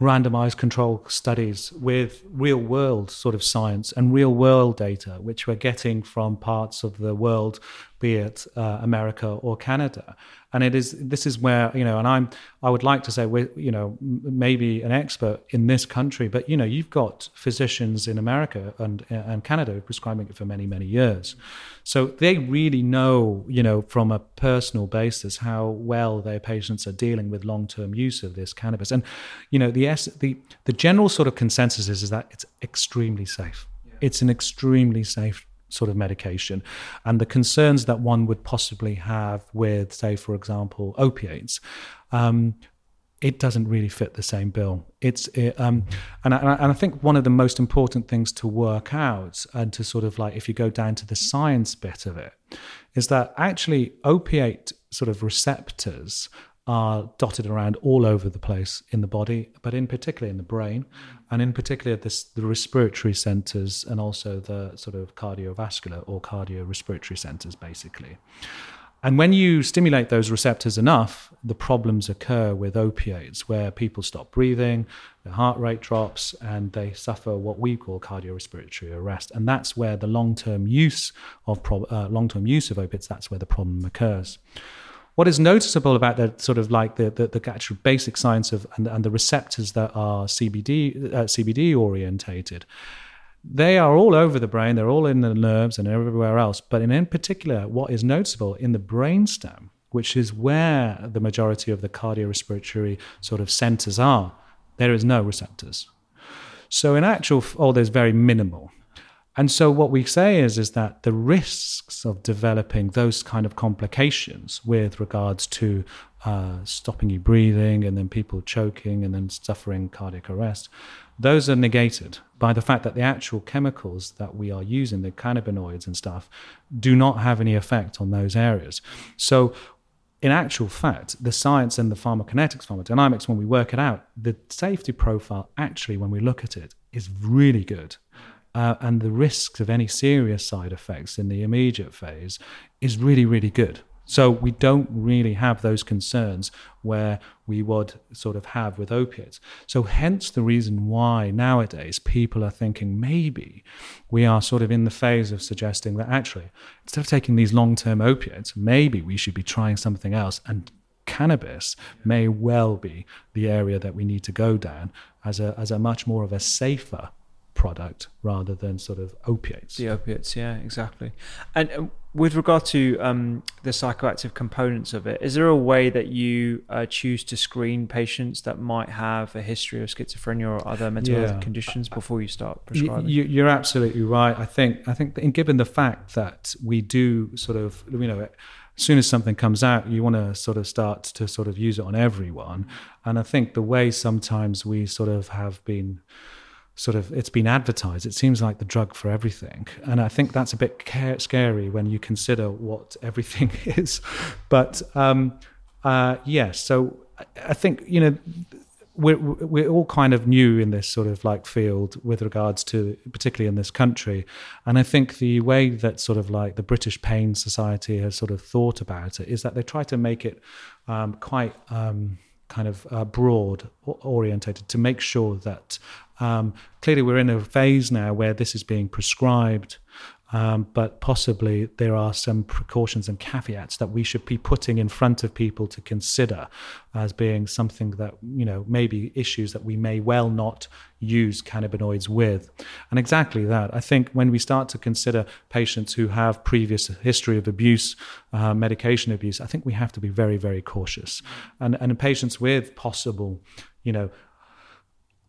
randomized control studies with real world sort of science and real world data, which we're getting from parts of the world, be it uh, America or Canada and it is this is where you know and i'm i would like to say we're you know maybe an expert in this country but you know you've got physicians in america and and canada prescribing it for many many years. So they really know you know from a personal basis how well their patients are dealing with long-term use of this cannabis. And you know the the the general sort of consensus is, is that it's extremely safe. Yeah. it's an extremely safe sort of medication and the concerns that one would possibly have with, say, for example, opiates. Um, it doesn't really fit the same bill. It's it, um, and, I, and I think one of the most important things to work out and to sort of like if you go down to the science bit of it, is that actually opiate sort of receptors are dotted around all over the place in the body, but in particular in the brain, and in particular this, the respiratory centers and also the sort of cardiovascular or cardiorespiratory centers, basically. And when you stimulate those receptors enough, the problems occur with opiates, where people stop breathing, their heart rate drops, and they suffer what we call cardiorespiratory arrest. And that's where the long-term use of pro- uh, long-term use of opiates, that's where the problem occurs what is noticeable about the sort of like the, the, the actual basic science of and, and the receptors that are CBD uh, CBD orientated, they are all over the brain. They're all in the nerves and everywhere else. But in, in particular, what is noticeable in the brainstem, which is where the majority of the cardiorespiratory sort of centers are, there is no receptors. So in actual, oh, there's very minimal. And so what we say is is that the risks of developing those kind of complications with regards to uh, stopping you breathing and then people choking and then suffering cardiac arrest, those are negated by the fact that the actual chemicals that we are using, the cannabinoids and stuff, do not have any effect on those areas. So in actual fact, the science and the pharmacokinetics, pharmacodynamics, when we work it out, the safety profile actually, when we look at it, is really good uh, and the risks of any serious side effects in the immediate phase is really, really good. So we don't really have those concerns where we would sort of have with opiates. So hence the reason why nowadays people are thinking maybe we are sort of in the phase of suggesting that actually instead of taking these long-term opiates, maybe we should be trying something else and cannabis may well be the area that we need to go down as a as a much more of a safer product rather than sort of opiates. The opiates, yeah, exactly. And uh, with regard to um, the psychoactive components of it, is there a way that you uh, choose to screen patients that might have a history of schizophrenia or other mental yeah. health conditions before you start prescribing? You, you're absolutely right. I think I think, given the fact that we do sort of, you know as soon as something comes out, you want to sort of start to sort of use it on everyone. And I think the way sometimes we sort of have been sort of it's been advertised. It seems like the drug for everything. And i think that's a bit scary when you consider what everything is. But um uh yes so i think you know we're we're all kind of new in this sort of like field with regards to particularly in this country. And i think the way that sort of like the british pain society has sort of thought about it is that they try to make it um, quite um, kind of uh, broad orientated to make sure that um, clearly we're in a phase now where this is being prescribed um, but possibly there are some precautions and caveats that we should be putting in front of people to consider as being something that, you know, maybe issues that we may well not use cannabinoids with. And exactly that. I think when we start to consider patients who have previous history of abuse, uh, medication abuse, I think we have to be very, very cautious. And, and patients with possible, you know,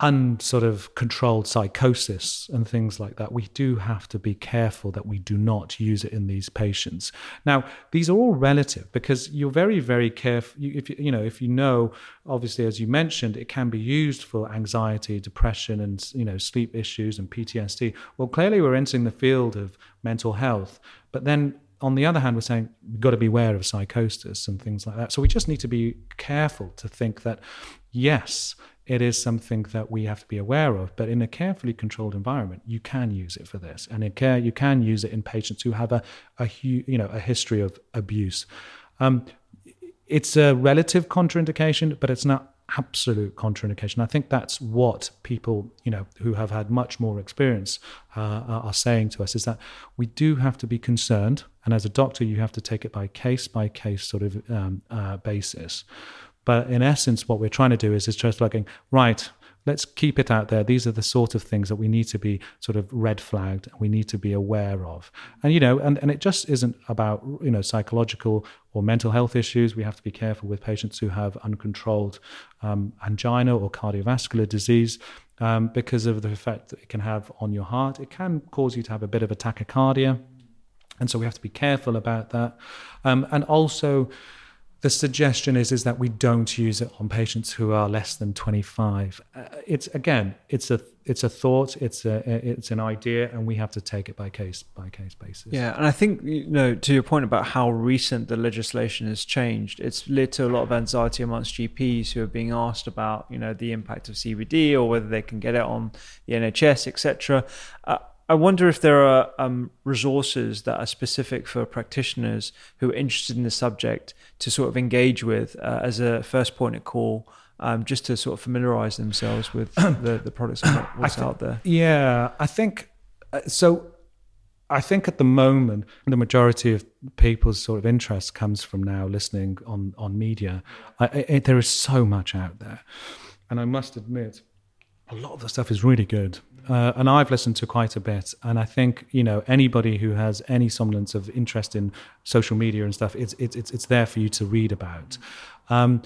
unsort of controlled psychosis and things like that, we do have to be careful that we do not use it in these patients. Now, these are all relative because you're very, very careful. If you, know, if you know, obviously, as you mentioned, it can be used for anxiety, depression, and you know, sleep issues and PTSD. Well, clearly, we're entering the field of mental health, but then on the other hand, we're saying we've got to be aware of psychosis and things like that. So we just need to be careful to think that, yes, it is something that we have to be aware of. But in a carefully controlled environment, you can use it for this, and in care, you can use it in patients who have a, a you know a history of abuse. Um, it's a relative contraindication, but it's not absolute contraindication. I think that's what people, you know, who have had much more experience uh, are saying to us is that we do have to be concerned, and as a doctor, you have to take it by case by case sort of um, uh, basis. But in essence, what we're trying to do is, is just looking, right, let's keep it out there. These are the sort of things that we need to be sort of red flagged, we need to be aware of. And, you know, and, and it just isn't about, you know, psychological or mental health issues. We have to be careful with patients who have uncontrolled um, angina or cardiovascular disease. Um, because of the effect that it can have on your heart, it can cause you to have a bit of a tachycardia. And so we have to be careful about that. Um, and also, the suggestion is is that we don't use it on patients who are less than 25 uh, it's again it's a it's a thought it's a it's an idea and we have to take it by case by case basis. Yeah and i think you know to your point about how recent the legislation has changed it's led to a lot of anxiety amongst gps who are being asked about you know the impact of cbd or whether they can get it on the nhs etc I wonder if there are um, resources that are specific for practitioners who are interested in the subject to sort of engage with uh, as a first point of call, um, just to sort of familiarize themselves with the, the products what's out there. Yeah, I think uh, so. I think at the moment, the majority of people's sort of interest comes from now listening on on media. I, I, there is so much out there, and I must admit, a lot of the stuff is really good uh, and I've listened to quite a bit. And I think you know anybody who has any semblance of interest in social media and stuff, it's it's it's there for you to read about. Um,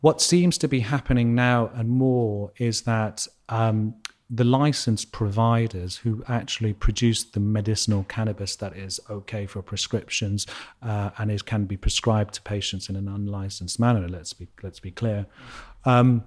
what seems to be happening now and more is that um, the licensed providers who actually produce the medicinal cannabis that is okay for prescriptions uh, and is can be prescribed to patients in an unlicensed manner. Let's be let's be clear. Um,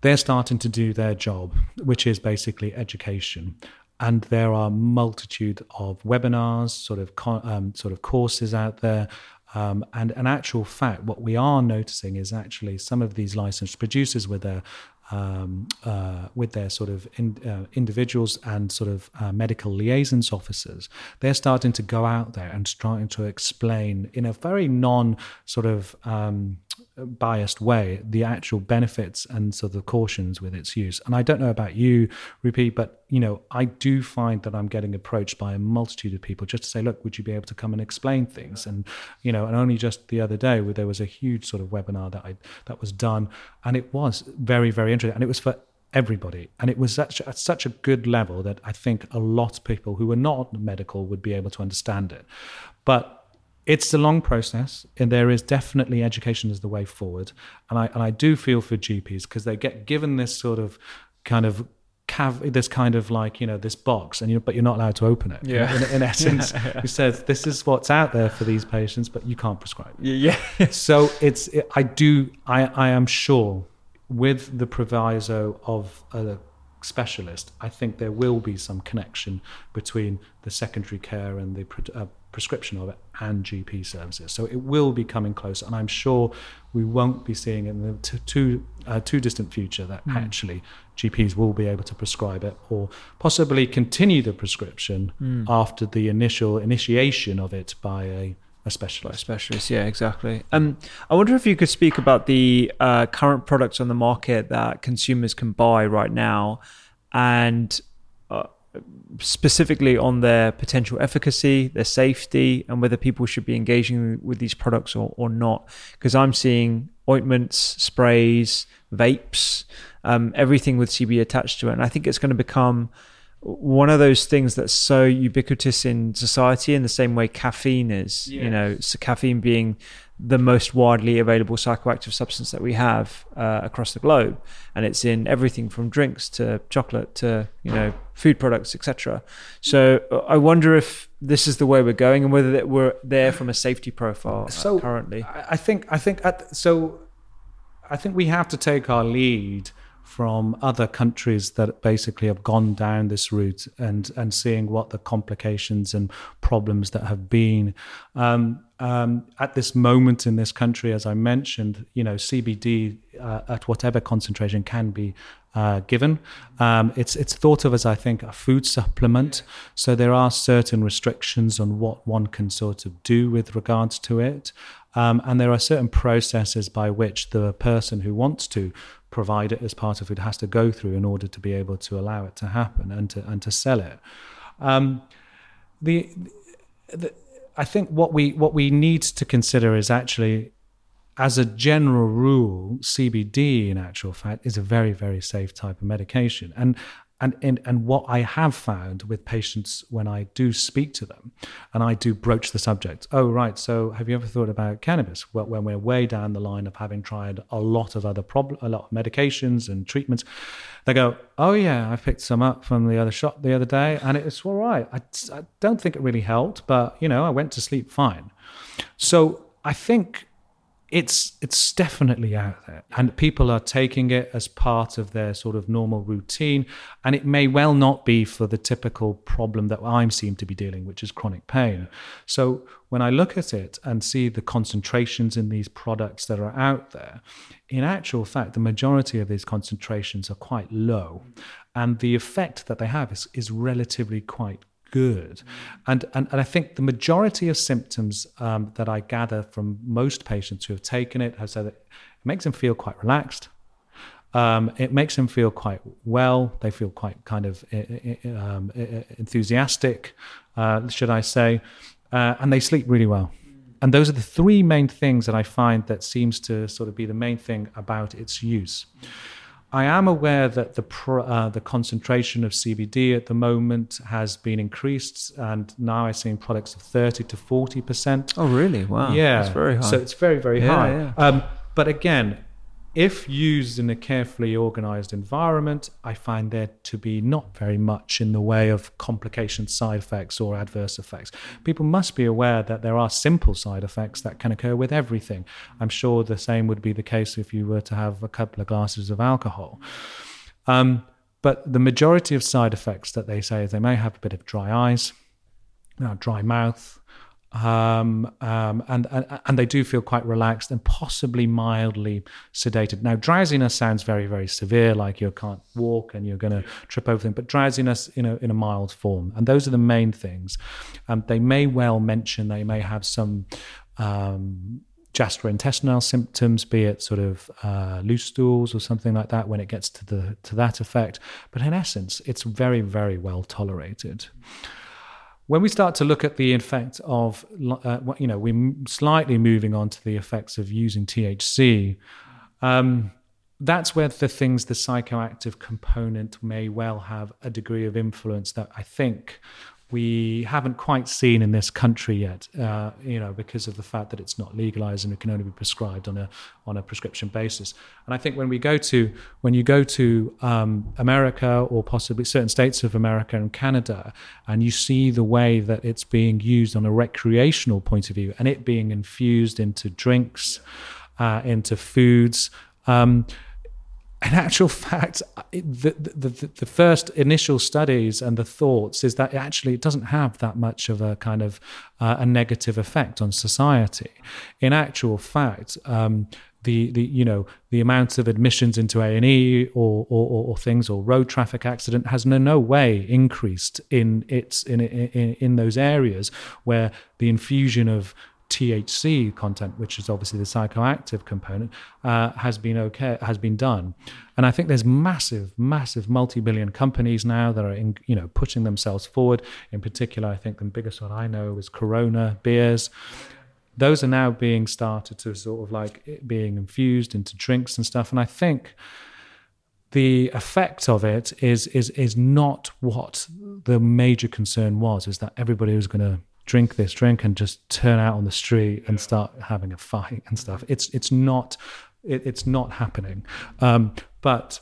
they're starting to do their job, which is basically education. And there are multitude of webinars, sort of um, sort of courses out there. Um, and an actual fact, what we are noticing is actually some of these licensed producers with their um, uh, with their sort of in, uh, individuals and sort of uh, medical liaisons officers, they're starting to go out there and starting to explain in a very non sort of um, biased way the actual benefits and sort of cautions with its use. And I don't know about you, Rupy, but you know, I do find that I'm getting approached by a multitude of people just to say, look, would you be able to come and explain things? And you know, and only just the other day, there was a huge sort of webinar that I that was done, and it was very, very interesting, and it was for everybody. And it was such, at such a good level that I think a lot of people who were not medical would be able to understand it. But it's a long process, and there is definitely education is the way forward. And I and I do feel for GPs because they get given this sort of kind of cav- this kind of like you know this box, and you but you're not allowed to open it. Yeah. In, in essence, yeah, yeah. who says this is what's out there for these patients, but you can't prescribe. Yeah. so it's it, I do I I am sure with the proviso of a specialist, I think there will be some connection between the secondary care and the uh, prescription of it and GP services. So it will be coming closer, and I'm sure we won't be seeing in the t- too uh, too distant future that mm. actually GPs will be able to prescribe it or possibly continue the prescription mm. after the initial initiation of it by a a specialist. A specialist, yeah, exactly. Um, I wonder if you could speak about the uh, current products on the market that consumers can buy right now, and uh, specifically on their potential efficacy, their safety, and whether people should be engaging with these products or, or not. Because I'm seeing ointments, sprays, vapes, um, everything with CBD attached to it, and I think it's going to become one of those things that's so ubiquitous in society in the same way caffeine is yes. you know so caffeine being the most widely available psychoactive substance that we have uh, across the globe. And it's in everything from drinks to chocolate to you know food products etc so uh, i wonder if this is the way we're going and whether we're there from a safety profile uh, so currently. I think i think at, so i think we have to take our lead from other countries that basically have gone down this route and and seeing what the complications and problems that have been um, um, at this moment in this country, as I mentioned, you know, CBD uh, at whatever concentration can be uh, given. Um, it's it's thought of as I think a food supplement, so there are certain restrictions on what one can sort of do with regards to it. Um, and there are certain processes by which the person who wants to provide it as part of it has to go through in order to be able to allow it to happen and to and to sell it. Um, the, the, I think what we what we need to consider is actually, as a general rule, CBD in actual fact is a very very safe type of medication, and and, and and what I have found with patients when I do speak to them, and I do broach the subject. Oh, right. So, have you ever thought about cannabis? Well, when we're way down the line of having tried a lot of other problem, a lot of medications and treatments, they go, "Oh yeah, I picked some up from the other shop the other day, and it's all right. I, I don't think it really helped, but you know, I went to sleep fine." So, I think it's it's definitely out there. And people are taking it as part of their sort of normal routine. And it may well not be for the typical problem that I'm seem to be dealing with, which is chronic pain. So when I look at it and see the concentrations in these products that are out there in actual fact the majority of these concentrations are quite low. And the effect that they have is, is relatively quite good. And, and, and I think the majority of symptoms um, that I gather from most patients who have taken it have said that it makes them feel quite relaxed. Um, it makes them feel quite well. They feel quite kind of um, enthusiastic, uh, should I say, uh, and they sleep really well. And those are the three main things that I find that seems to sort of be the main thing about its use. I am aware that the uh, the concentration of CBD at the moment has been increased, and now I'm seeing products of thirty to forty percent. Oh, really? Wow. Yeah, that's very high. So it's very very yeah, high. Yeah. Um, but again, if used in a carefully organized environment, I find there to be not very much in the way of complication side effects or adverse effects. People must be aware that there are simple side effects that can occur with everything. I'm sure the same would be the case if you were to have a couple of glasses of alcohol. Um, but the majority of side effects that they say is they may have a bit of dry eyes, you know, dry mouth, um, um, and, and, and they do feel quite relaxed and possibly mildly sedated. Now, drowsiness sounds very very severe, like you can't walk and you're going to trip over things, but drowsiness in a in a mild form, and those are the main things. Um, they may well mention they may have some. Um, gastrointestinal symptoms, be it sort of uh, loose stools or something like that, when it gets to the to that effect. But in essence, it's very very well tolerated. When we start to look at the effect of, uh, you know, we're slightly moving on to the effects of using THC. Um, that's where the things, the psychoactive component may well have a degree of influence that I think we haven't quite seen in this country yet, uh, you know, because of the fact that it's not legalized and it can only be prescribed on a on a prescription basis. And I think when we go to when you go to um, America or possibly certain states of America and Canada, and you see the way that it's being used on a recreational point of view, and it being infused into drinks, uh, into foods. Um, in actual fact, the, the, the, the, first initial studies and the thoughts is that it actually it doesn't have that much of a kind of uh, a negative effect on society. In actual fact, um, the, the you know the amount of admissions into A and E or, or, or things or road traffic accident has no no way increased in its in in, in those areas where the infusion of THC content, which is obviously the psychoactive component, uh, has been okay, has been done, and I think there's massive, massive multi-billion companies now that are, in, you know, putting themselves forward. In particular, I think the biggest one I know is Corona beers. Those are now being started to sort of like being infused into drinks and stuff, and I think the effect of it is is is not what the major concern was. Is that everybody was going to drink this drink and just turn out on the street and start having a fight and stuff. It's it's not it, it's not happening, um, but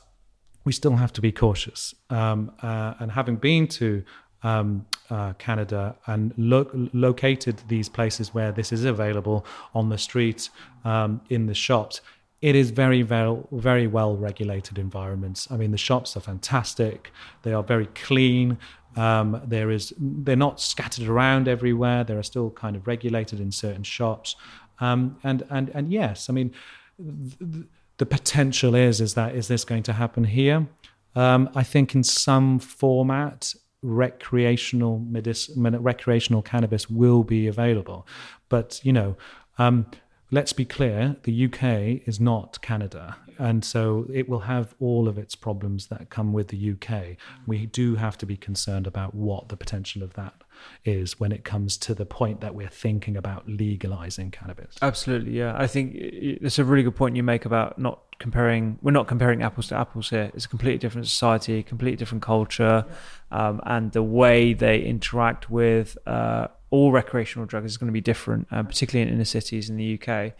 we still have to be cautious. Um, uh, and having been to um, uh, Canada and lo- located these places where this is available on the street, um, in the shops, it is very, very, very well regulated environments. I mean, the shops are fantastic. They are very clean. Um, there is they're not scattered around everywhere. They are still kind of regulated in certain shops. Um, and and and yes, I mean the, the potential is is that is this going to happen here? Um, I think in some format recreational medic- recreational cannabis will be available, but you know. Um, let's be clear the UK is not Canada and so it will have all of its problems that come with the UK. We do have to be concerned about what the potential of that is when it comes to the point that we're thinking about legalizing cannabis. Absolutely, yeah. I think it's a really good point you make about not comparing. We're not comparing apples to apples here. It's a completely different society, completely different culture, um, and the way they interact with uh, all recreational drugs is going to be different, uh, particularly in inner cities in the UK.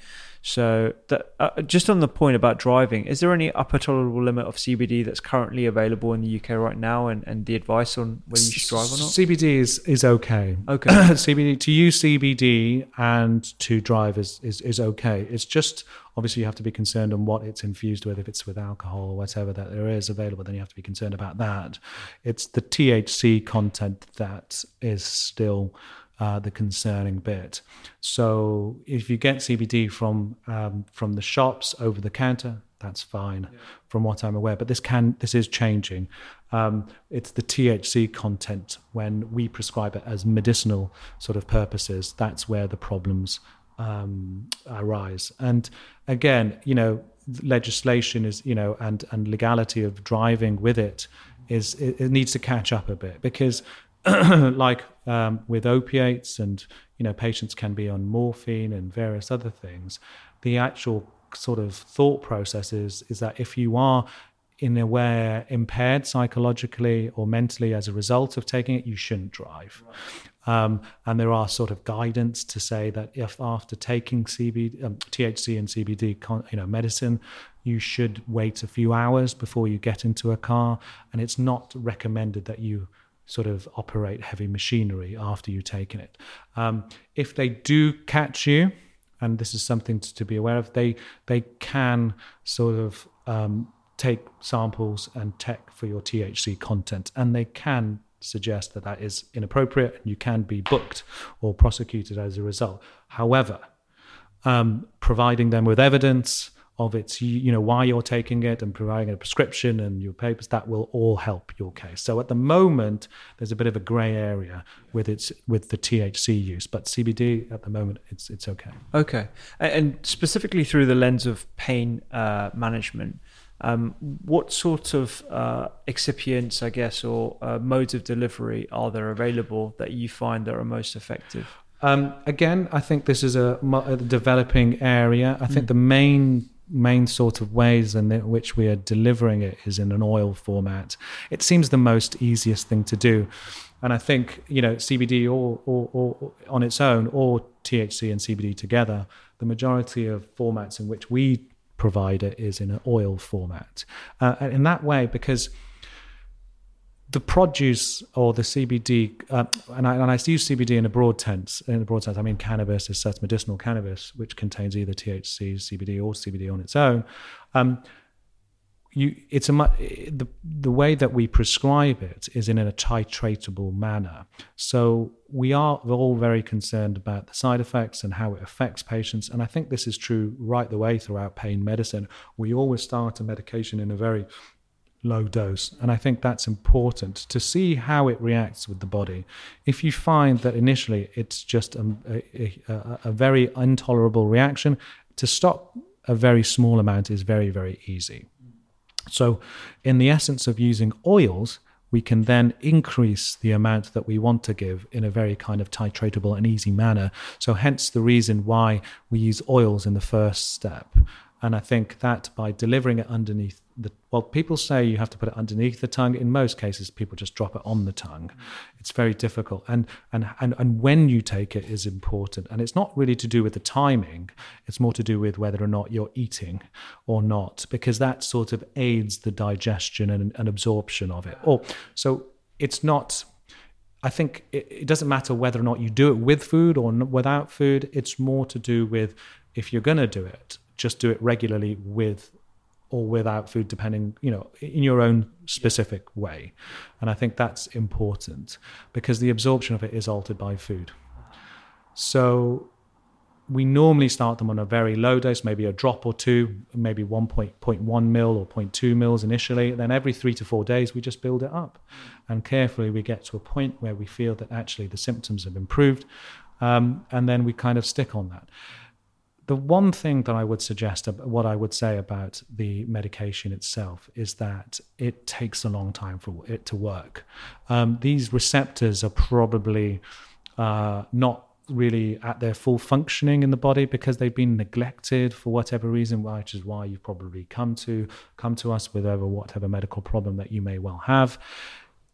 So, that, uh, just on the point about driving, is there any upper tolerable limit of CBD that's currently available in the UK right now, and, and the advice on whether you should drive or not? CBD is is okay. Okay. CBD to use CBD and to drive is, is is okay. It's just obviously you have to be concerned on what it's infused with. If it's with alcohol or whatever that there is available, then you have to be concerned about that. It's the THC content that is still uh, the concerning bit. So if you get CBD from um, from the shops over the counter, that's fine, yeah. from what I'm aware. But this can this is changing. Um, it's the THC content when we prescribe it as medicinal sort of purposes. That's where the problems um, arise. And again, you know, legislation is you know and and legality of driving with it is it, it needs to catch up a bit because like um, with opiates and you know patients can be on morphine and various other things the actual sort of thought process is is that if you are in a way impaired psychologically or mentally as a result of taking it you shouldn't drive right. um, and there are sort of guidance to say that if after taking CBD, um, THC and CBD con- you know medicine you should wait a few hours before you get into a car and it's not recommended that you sort of operate heavy machinery after you've taken it. Um, if they do catch you, and this is something to be aware of, they they can sort of um, take samples and check for your THC content, and they can suggest that that is inappropriate, and you can be booked or prosecuted as a result. However, um, providing them with evidence of its you know why you're taking it and providing a prescription and your papers that will all help your case so at the moment there's a bit of a gray area with its with the THC use but CBD at the moment it's it's okay okay and specifically through the lens of pain uh, management um, what sort of uh, excipients, I guess, or uh, modes of delivery are there available that you find that are most effective? Um, again, I think this is a, a, developing area. I think mm. the main main sort of ways in which we are delivering it is in an oil format. It seems the most easiest thing to do. And I think, you know, CBD or, or, or on its own or THC and CBD together, the majority of formats in which we provide it is in an oil format. Uh, and in that way, because the produce or the CBD, uh, and, I, and I use CBD in a broad sense. In a broad sense, I mean cannabis is such medicinal cannabis, which contains either THC, CBD, or CBD on its own. Um, you, it's a the the way that we prescribe it is in a titratable manner. So we are all very concerned about the side effects and how it affects patients, and I think this is true right the way throughout pain medicine. We always start a medication in a very low dose. And I think that's important to see how it reacts with the body. If you find that initially it's just a, a, a, very intolerable reaction, to stop a very small amount is very, very easy. So, in the essence of using oils, we can then increase the amount that we want to give in a very kind of titratable and easy manner. So, hence the reason why we use oils in the first step. And I think that by delivering it underneath the well, people say you have to put it underneath the tongue. In most cases, people just drop it on the tongue. Mm-hmm. It's very difficult, and and and and when you take it is important. And it's not really to do with the timing. It's more to do with whether or not you're eating or not, because that sort of aids the digestion and, and absorption of it. Or so it's not. I think it, it doesn't matter whether or not you do it with food or without food. It's more to do with if you're going to do it just do it regularly with or without food depending you know in your own specific way and i think that's important because the absorption of it is altered by food so we normally start them on a very low dose, maybe a drop or two, maybe 1.1 mil or 0.2 mils initially. Then every three to four days, we just build it up. And carefully, we get to a point where we feel that actually the symptoms have improved. Um, and then we kind of stick on that the one thing that I would suggest, what I would say about the medication itself, is that it takes a long time for it to work. Um, these receptors are probably uh, not really at their full functioning in the body because they've been neglected for whatever reason, which is why you've probably come to come to us with over whatever medical problem that you may well have.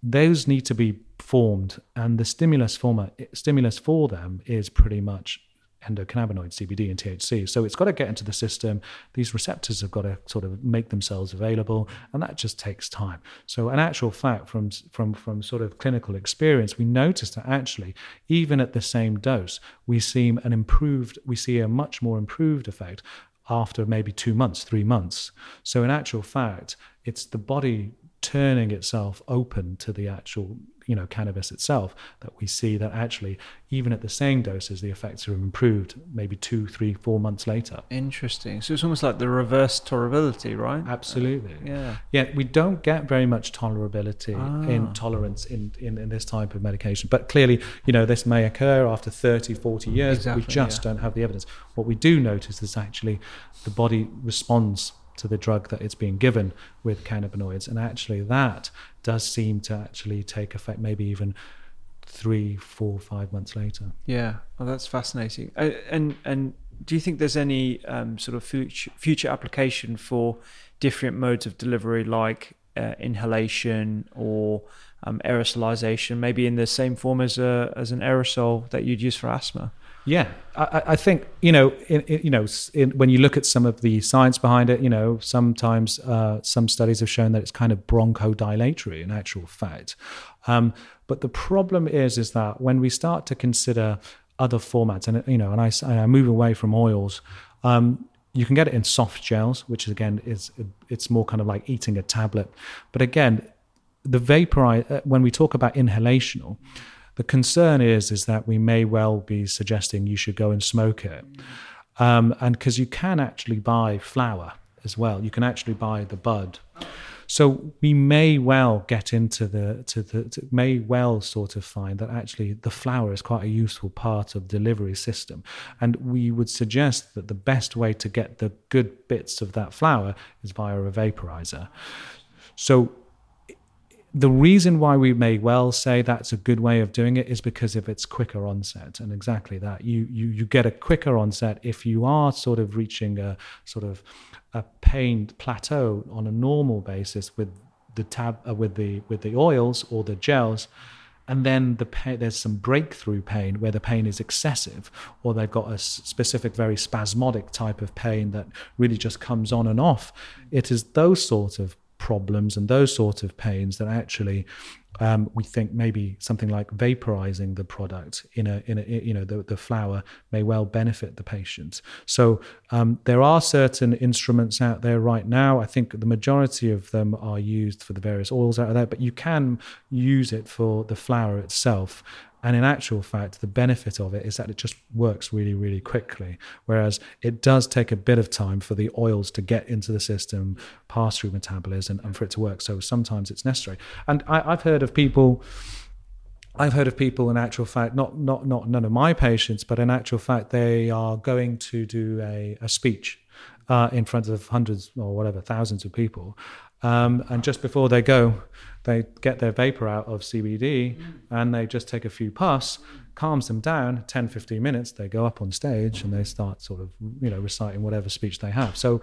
Those need to be formed, and the stimulus former, stimulus for them is pretty much endocannabinoids, CBD and THC. So it's got to get into the system. These receptors have got to sort of make themselves available, and that just takes time. So, an actual fact from from from sort of clinical experience, we noticed that actually, even at the same dose, we see an improved, we see a much more improved effect after maybe two months, three months. So, in actual fact, it's the body turning itself open to the actual you know cannabis itself that we see that actually even at the same doses the effects are improved maybe two three four months later. Interesting. So it's almost like the reverse tolerability right? Absolutely. Yeah. Yeah we don't get very much tolerability ah. in tolerance in, in, in this type of medication. But clearly you know this may occur after 30 40 years exactly, we just yeah. don't have the evidence. What we do notice is actually the body responds to the drug that it's being given with cannabinoids. And actually, that does seem to actually take effect maybe even three, four, five months later. Yeah, well, that's fascinating. Uh, and and do you think there's any um, sort of future, future application for different modes of delivery, like uh, inhalation or um, aerosolization, maybe in the same form as a as an aerosol that you'd use for asthma? Yeah, I, I think you know, in, in, you know, in, when you look at some of the science behind it, you know, sometimes uh, some studies have shown that it's kind of bronchodilatory in actual fact. Um, but the problem is, is that when we start to consider other formats, and you know, and I, and I move away from oils. Um, you can get it in soft gels, which again is it's more kind of like eating a tablet. But again, the vaporize uh, when we talk about inhalational the concern is is that we may well be suggesting you should go and smoke it, um, and because you can actually buy flower as well, you can actually buy the bud. So we may well get into the to the to, may well sort of find that actually the flower is quite a useful part of delivery system, and we would suggest that the best way to get the good bits of that flower is via a vaporizer. So the reason why we may well say that's a good way of doing it is because of its quicker onset and exactly that. You you you get a quicker onset if you are sort of reaching a sort of a pain plateau on a normal basis with the tab uh, with the with the oils or the gels and then the pain, there's some breakthrough pain where the pain is excessive or they've got a specific very spasmodic type of pain that really just comes on and off. It is those sort of problems and those sort of pains that actually um, we think maybe something like vaporizing the product in a in a you know the, the flower may well benefit the patient. So um, there are certain instruments out there right now. I think the majority of them are used for the various oils out there, but you can use it for the flower itself. And in actual fact, the benefit of it is that it just works really, really quickly. Whereas it does take a bit of time for the oils to get into the system, pass through metabolism, and, for it to work. So sometimes it's necessary. And I, I've heard of people. I've heard of people in actual fact, not not not none of my patients, but in actual fact, they are going to do a, a speech uh, in front of hundreds or whatever thousands of people, um, and just before they go, they get their vapor out of CBD mm. and they just take a few puffs, calms them down 10, 15 minutes. They go up on stage and they start sort of, you know, reciting whatever speech they have. So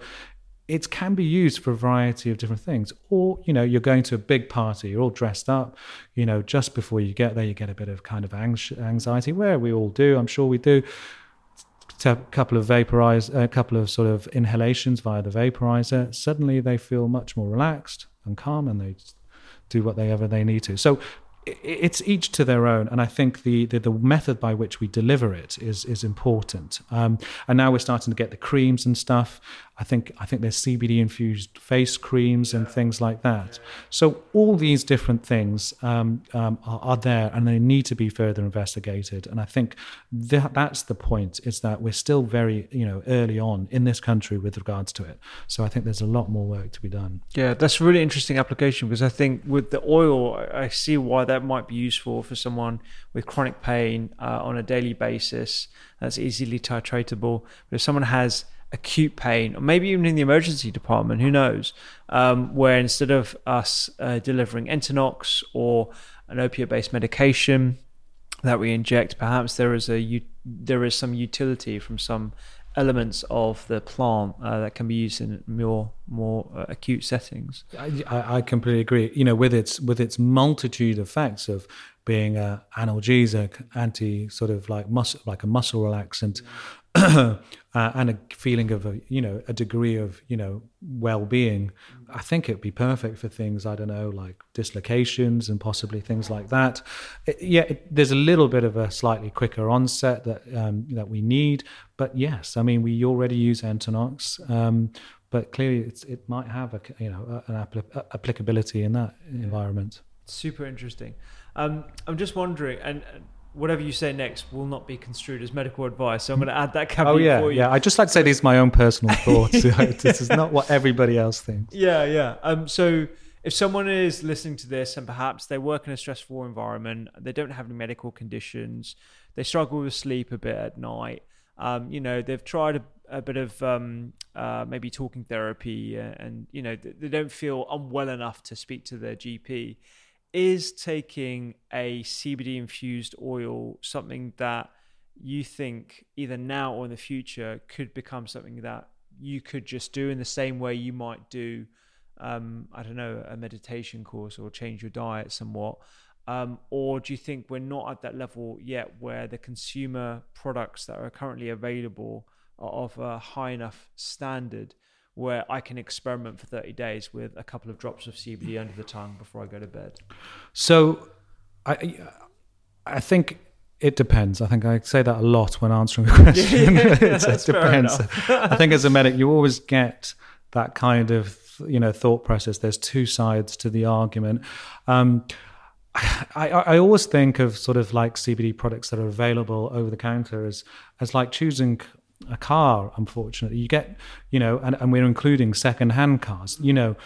it can be used for a variety of different things. Or, you know, you're going to a big party, you're all dressed up, you know, just before you get there, you get a bit of kind of anxiety, where we all do, I'm sure we do. A couple of vaporize, a couple of sort of inhalations via the vaporizer. Suddenly, they feel much more relaxed and calm, and they do whatever they need to. So it's each to their own, and I think the, the, the method by which we deliver it is is important. Um, and now we're starting to get the creams and stuff. I think I think there's CBD infused face creams and things like that. So all these different things um, um, are, are, there, and they need to be further investigated. And I think that that's the point: is that we're still very you know early on in this country with regards to it. So I think there's a lot more work to be done. Yeah, that's a really interesting application because I think with the oil, I see why that might be useful for someone with chronic pain uh, on a daily basis. That's easily titratable. But if someone has acute pain, or maybe even in the emergency department, who knows, um, where instead of us uh, delivering Entonox or an opiate based medication that we inject, perhaps there is a there is some utility from some elements of the plant uh, that can be used in more more uh, acute settings. I, I, completely agree. You know, with its with its multitude of facts of being a analgesic, anti sort of like muscle like a muscle relaxant, uh, and a feeling of a you know a degree of you know well-being i think it'd be perfect for things i don't know like dislocations and possibly things like that. It, yeah it, there's a little bit of a slightly quicker onset that um, that we need but yes i mean we already use entonox um, but clearly it might have a you know an apl- applicability in that environment. Super interesting. Um, i'm just wondering and whatever you say next will not be construed as medical advice. So I'm going to add that caveat oh, yeah, for you. Yeah, I just like to say these are my own personal thoughts. this is not what everybody else thinks. Yeah, yeah. Um, so if someone is listening to this and perhaps they work in a stressful environment, they don't have any medical conditions, they struggle with sleep a bit at night. Um, you know, they've tried a, a bit of um, uh, maybe talking therapy, and, and you know they don't feel unwell enough to speak to their GP is taking a CBD infused oil something that you think either now or in the future could become something that you could just do in the same way you might do, um, I don't know, a meditation course or change your diet somewhat? Um, or do you think we're not at that level yet where the consumer products that are currently available are of a high enough standard where I can experiment for 30 days with a couple of drops of CBD under the tongue before I go to bed? So I I think it depends. I think I say that a lot when answering a question. Yeah, yeah, it depends. I think as a medic, you always get that kind of you know thought process. There's two sides to the argument. Um, I, I always think of sort of like CBD products that are available over the counter as as like choosing a car, unfortunately. You get, you know, and, and we're including second-hand cars, you know.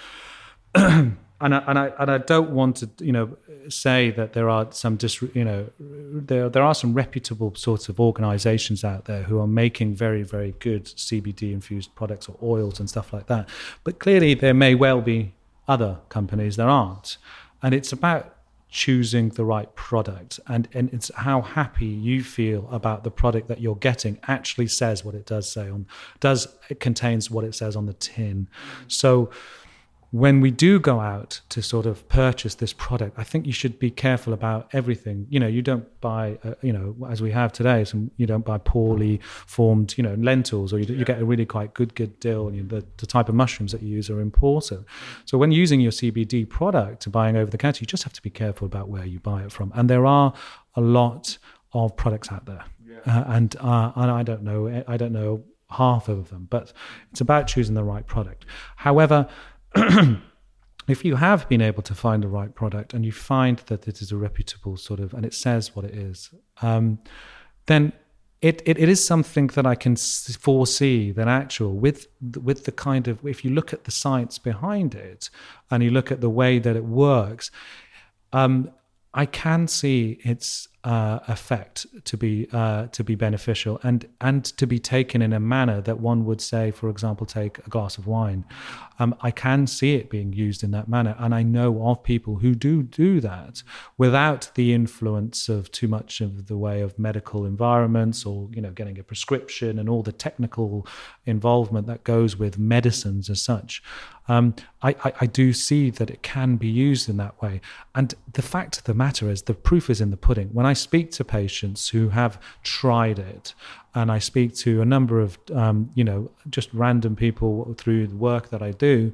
and I, and I and I don't want to, you know, say that there are some dis, you know, there there are some reputable sorts of organisations out there who are making very very good CBD infused products or oils and stuff like that. But clearly, there may well be other companies that aren't. and it's about choosing the right product. And, and it's how happy you feel about the product that you're getting actually says what it does say on does it contains what it says on the tin. So when we do go out to sort of purchase this product, I think you should be careful about everything. You know, you don't buy, uh, you know, as we have today, some you don't buy poorly formed, you know, lentils, or you, you get a really quite good good deal. You know, the, the type of mushrooms that you use are important. So when using your CBD product, buying over the counter, you just have to be careful about where you buy it from. And there are a lot of products out there, yeah. uh, and uh, and I don't know, I don't know half of them, but it's about choosing the right product. However if you have been able to find the right product and you find that it is a reputable sort of, and it says what it is, um, then it, it, it is something that I can foresee that actual with with the kind of if you look at the science behind it and you look at the way that it works, um, I can see its uh, effect to be uh, to be beneficial and and to be taken in a manner that one would say, for example, take a glass of wine. Um, I can see it being used in that manner, and I know of people who do do that without the influence of too much of the way of medical environments or you know getting a prescription and all the technical involvement that goes with medicines as such. Um, I, I, I do see that it can be used in that way, and the fact of the matter is, the proof is in the pudding. When I I speak to patients who have tried it, and I speak to a number of, um, you know, just random people through the work that I do,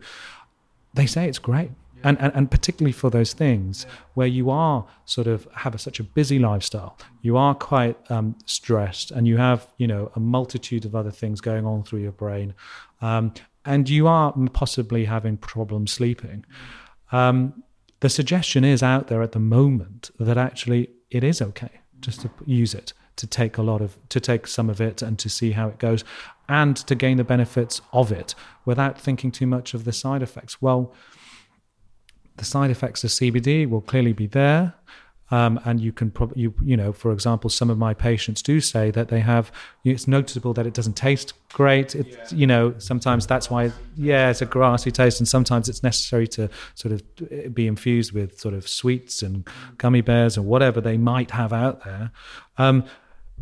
they say it's great. And, and, and particularly for those things where you are sort of have a, such a busy lifestyle, you are quite um, stressed, and you have you know a multitude of other things going on through your brain, um, and you are possibly having problems sleeping. Um, the suggestion is out there at the moment that actually it is okay just to use it to take a lot of to take some of it and to see how it goes and to gain the benefits of it without thinking too much of the side effects. Well the side effects of CBD will clearly be there um, and you can probably, you, you know, for example, some of my patients do say that they have, it's noticeable that it doesn't taste great. It, yeah. You know, sometimes that's why, yeah, it's a grassy taste. And sometimes it's necessary to sort of be infused with sort of sweets and gummy bears or whatever they might have out there. Um,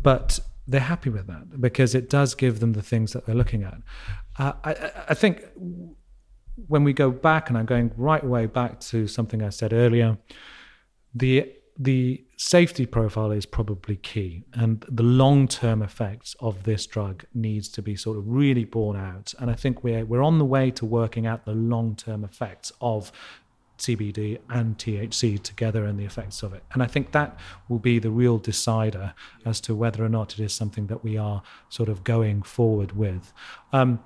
but they're happy with that because it does give them the things that they're looking at. Uh, I, I think when we go back, and I'm going right way back to something I said earlier, the the safety profile is probably key and the long-term effects of this drug needs to be sort of really borne out and i think we're we're on the way to working out the long-term effects of CBD and THC together and the effects of it. And I think that will be the real decider as to whether or not it is something that we are sort of going forward with. Um,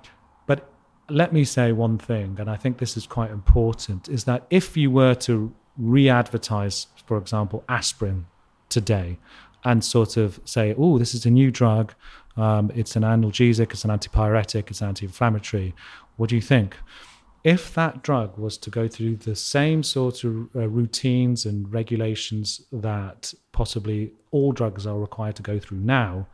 but let me say one thing, and I think this is quite important, is that if you were to re advertise, for example, aspirin today and sort of say, oh, this is a new drug. Um, it's an analgesic, it's an antipyretic, it's anti inflammatory. What do you think? If that drug was to go through the same sort of uh, routines and regulations that possibly all drugs are required to go through now,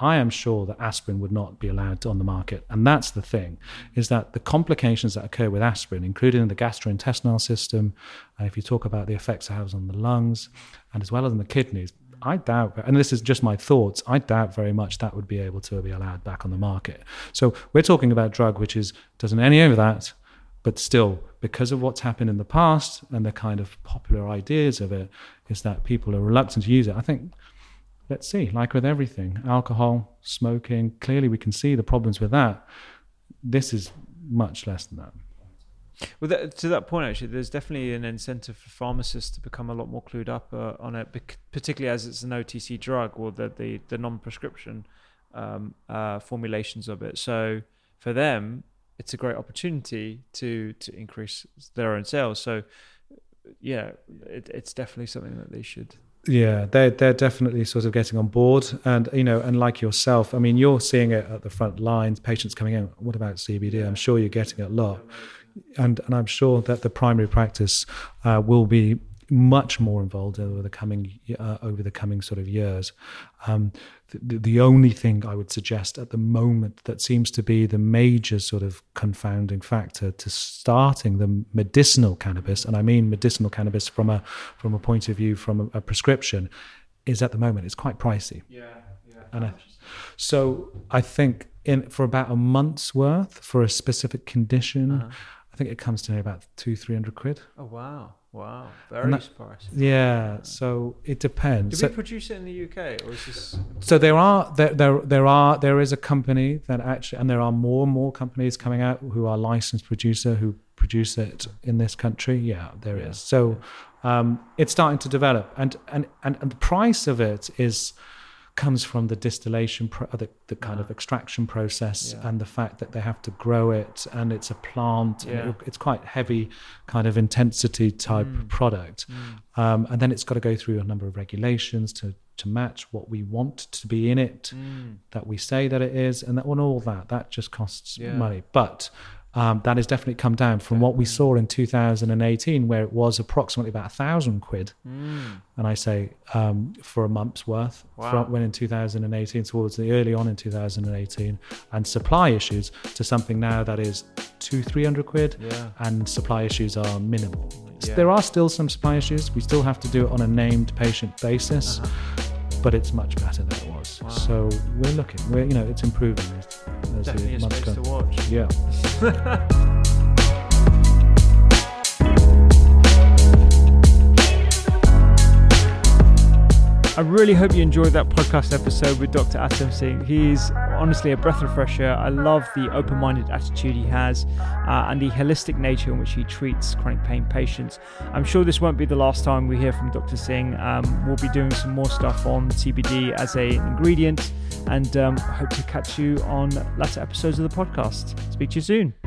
I am sure that aspirin would not be allowed on the market. And that's the thing, is that the complications that occur with aspirin, including in the gastrointestinal system, and if you talk about the effects it has on the lungs, and as well as on the kidneys, I doubt, and this is just my thoughts, I doubt very much that would be able to be allowed back on the market. So we're talking about drug which is doesn't any of that, but still, because of what's happened in the past and the kind of popular ideas of it, is that people are reluctant to use it. I think let's see, like with everything, alcohol, smoking, clearly we can see the problems with that. This is much less than that. Well, that, to that point, actually, there's definitely an incentive for pharmacists to become a lot more clued up uh, on it, particularly as it's an OTC drug or the the, the non-prescription um, uh, formulations of it. So for them, it's a great opportunity to to increase their own sales. So yeah, it, it's definitely something that they should yeah, they're they're definitely sort of getting on board, and you know, and like yourself, I mean, you're seeing it at the front lines. Patients coming in. What about CBD? I'm sure you're getting it a lot, and and I'm sure that the primary practice uh, will be much more involved over the coming uh, over the coming sort of years. Um, the, the only thing I would suggest at the moment that seems to be the major sort of confounding factor to starting the medicinal cannabis, and I mean medicinal cannabis from a from a point of view from a, a prescription, is at the moment it's quite pricey. Yeah, yeah. And I, so I think in for about a month's worth for a specific condition, uh-huh. I think it comes to about two three hundred quid. Oh wow. Wow, very that, Yeah, so it depends. Do we produce it in the UK, or is this? So there are there, there there are there is a company that actually, and there are more and more companies coming out who are licensed producer who produce it in this country. Yeah, there yeah. is. So um, it's starting to develop, and, and and and the price of it is comes from the distillation, pro- the, the kind yeah. of extraction process, yeah. and the fact that they have to grow it, and it's a plant. Yeah. It, it's quite heavy, kind of intensity type mm. product, mm. Um, and then it's got to go through a number of regulations to to match what we want to be in it, mm. that we say that it is, and that and all that that just costs money. But um, that has definitely come down from what we saw in 2018, where it was approximately about a thousand quid. Mm. And I say um, for a month's worth, wow. from when in 2018 towards the early on in 2018, and supply issues to something now that is two, three hundred quid, yeah. and supply issues are minimal. Yeah. There are still some supply issues. We still have to do it on a named patient basis. Uh-huh but it's much better than it was. Wow. So we're looking. We're you know it's improving as, as Definitely a space to watch. Yeah. I really hope you enjoyed that podcast episode with Dr. Attam Singh. He's honestly a breath of fresh air. I love the open minded attitude he has uh, and the holistic nature in which he treats chronic pain patients. I'm sure this won't be the last time we hear from Dr. Singh. Um, we'll be doing some more stuff on CBD as an ingredient and um, hope to catch you on later episodes of the podcast. Speak to you soon.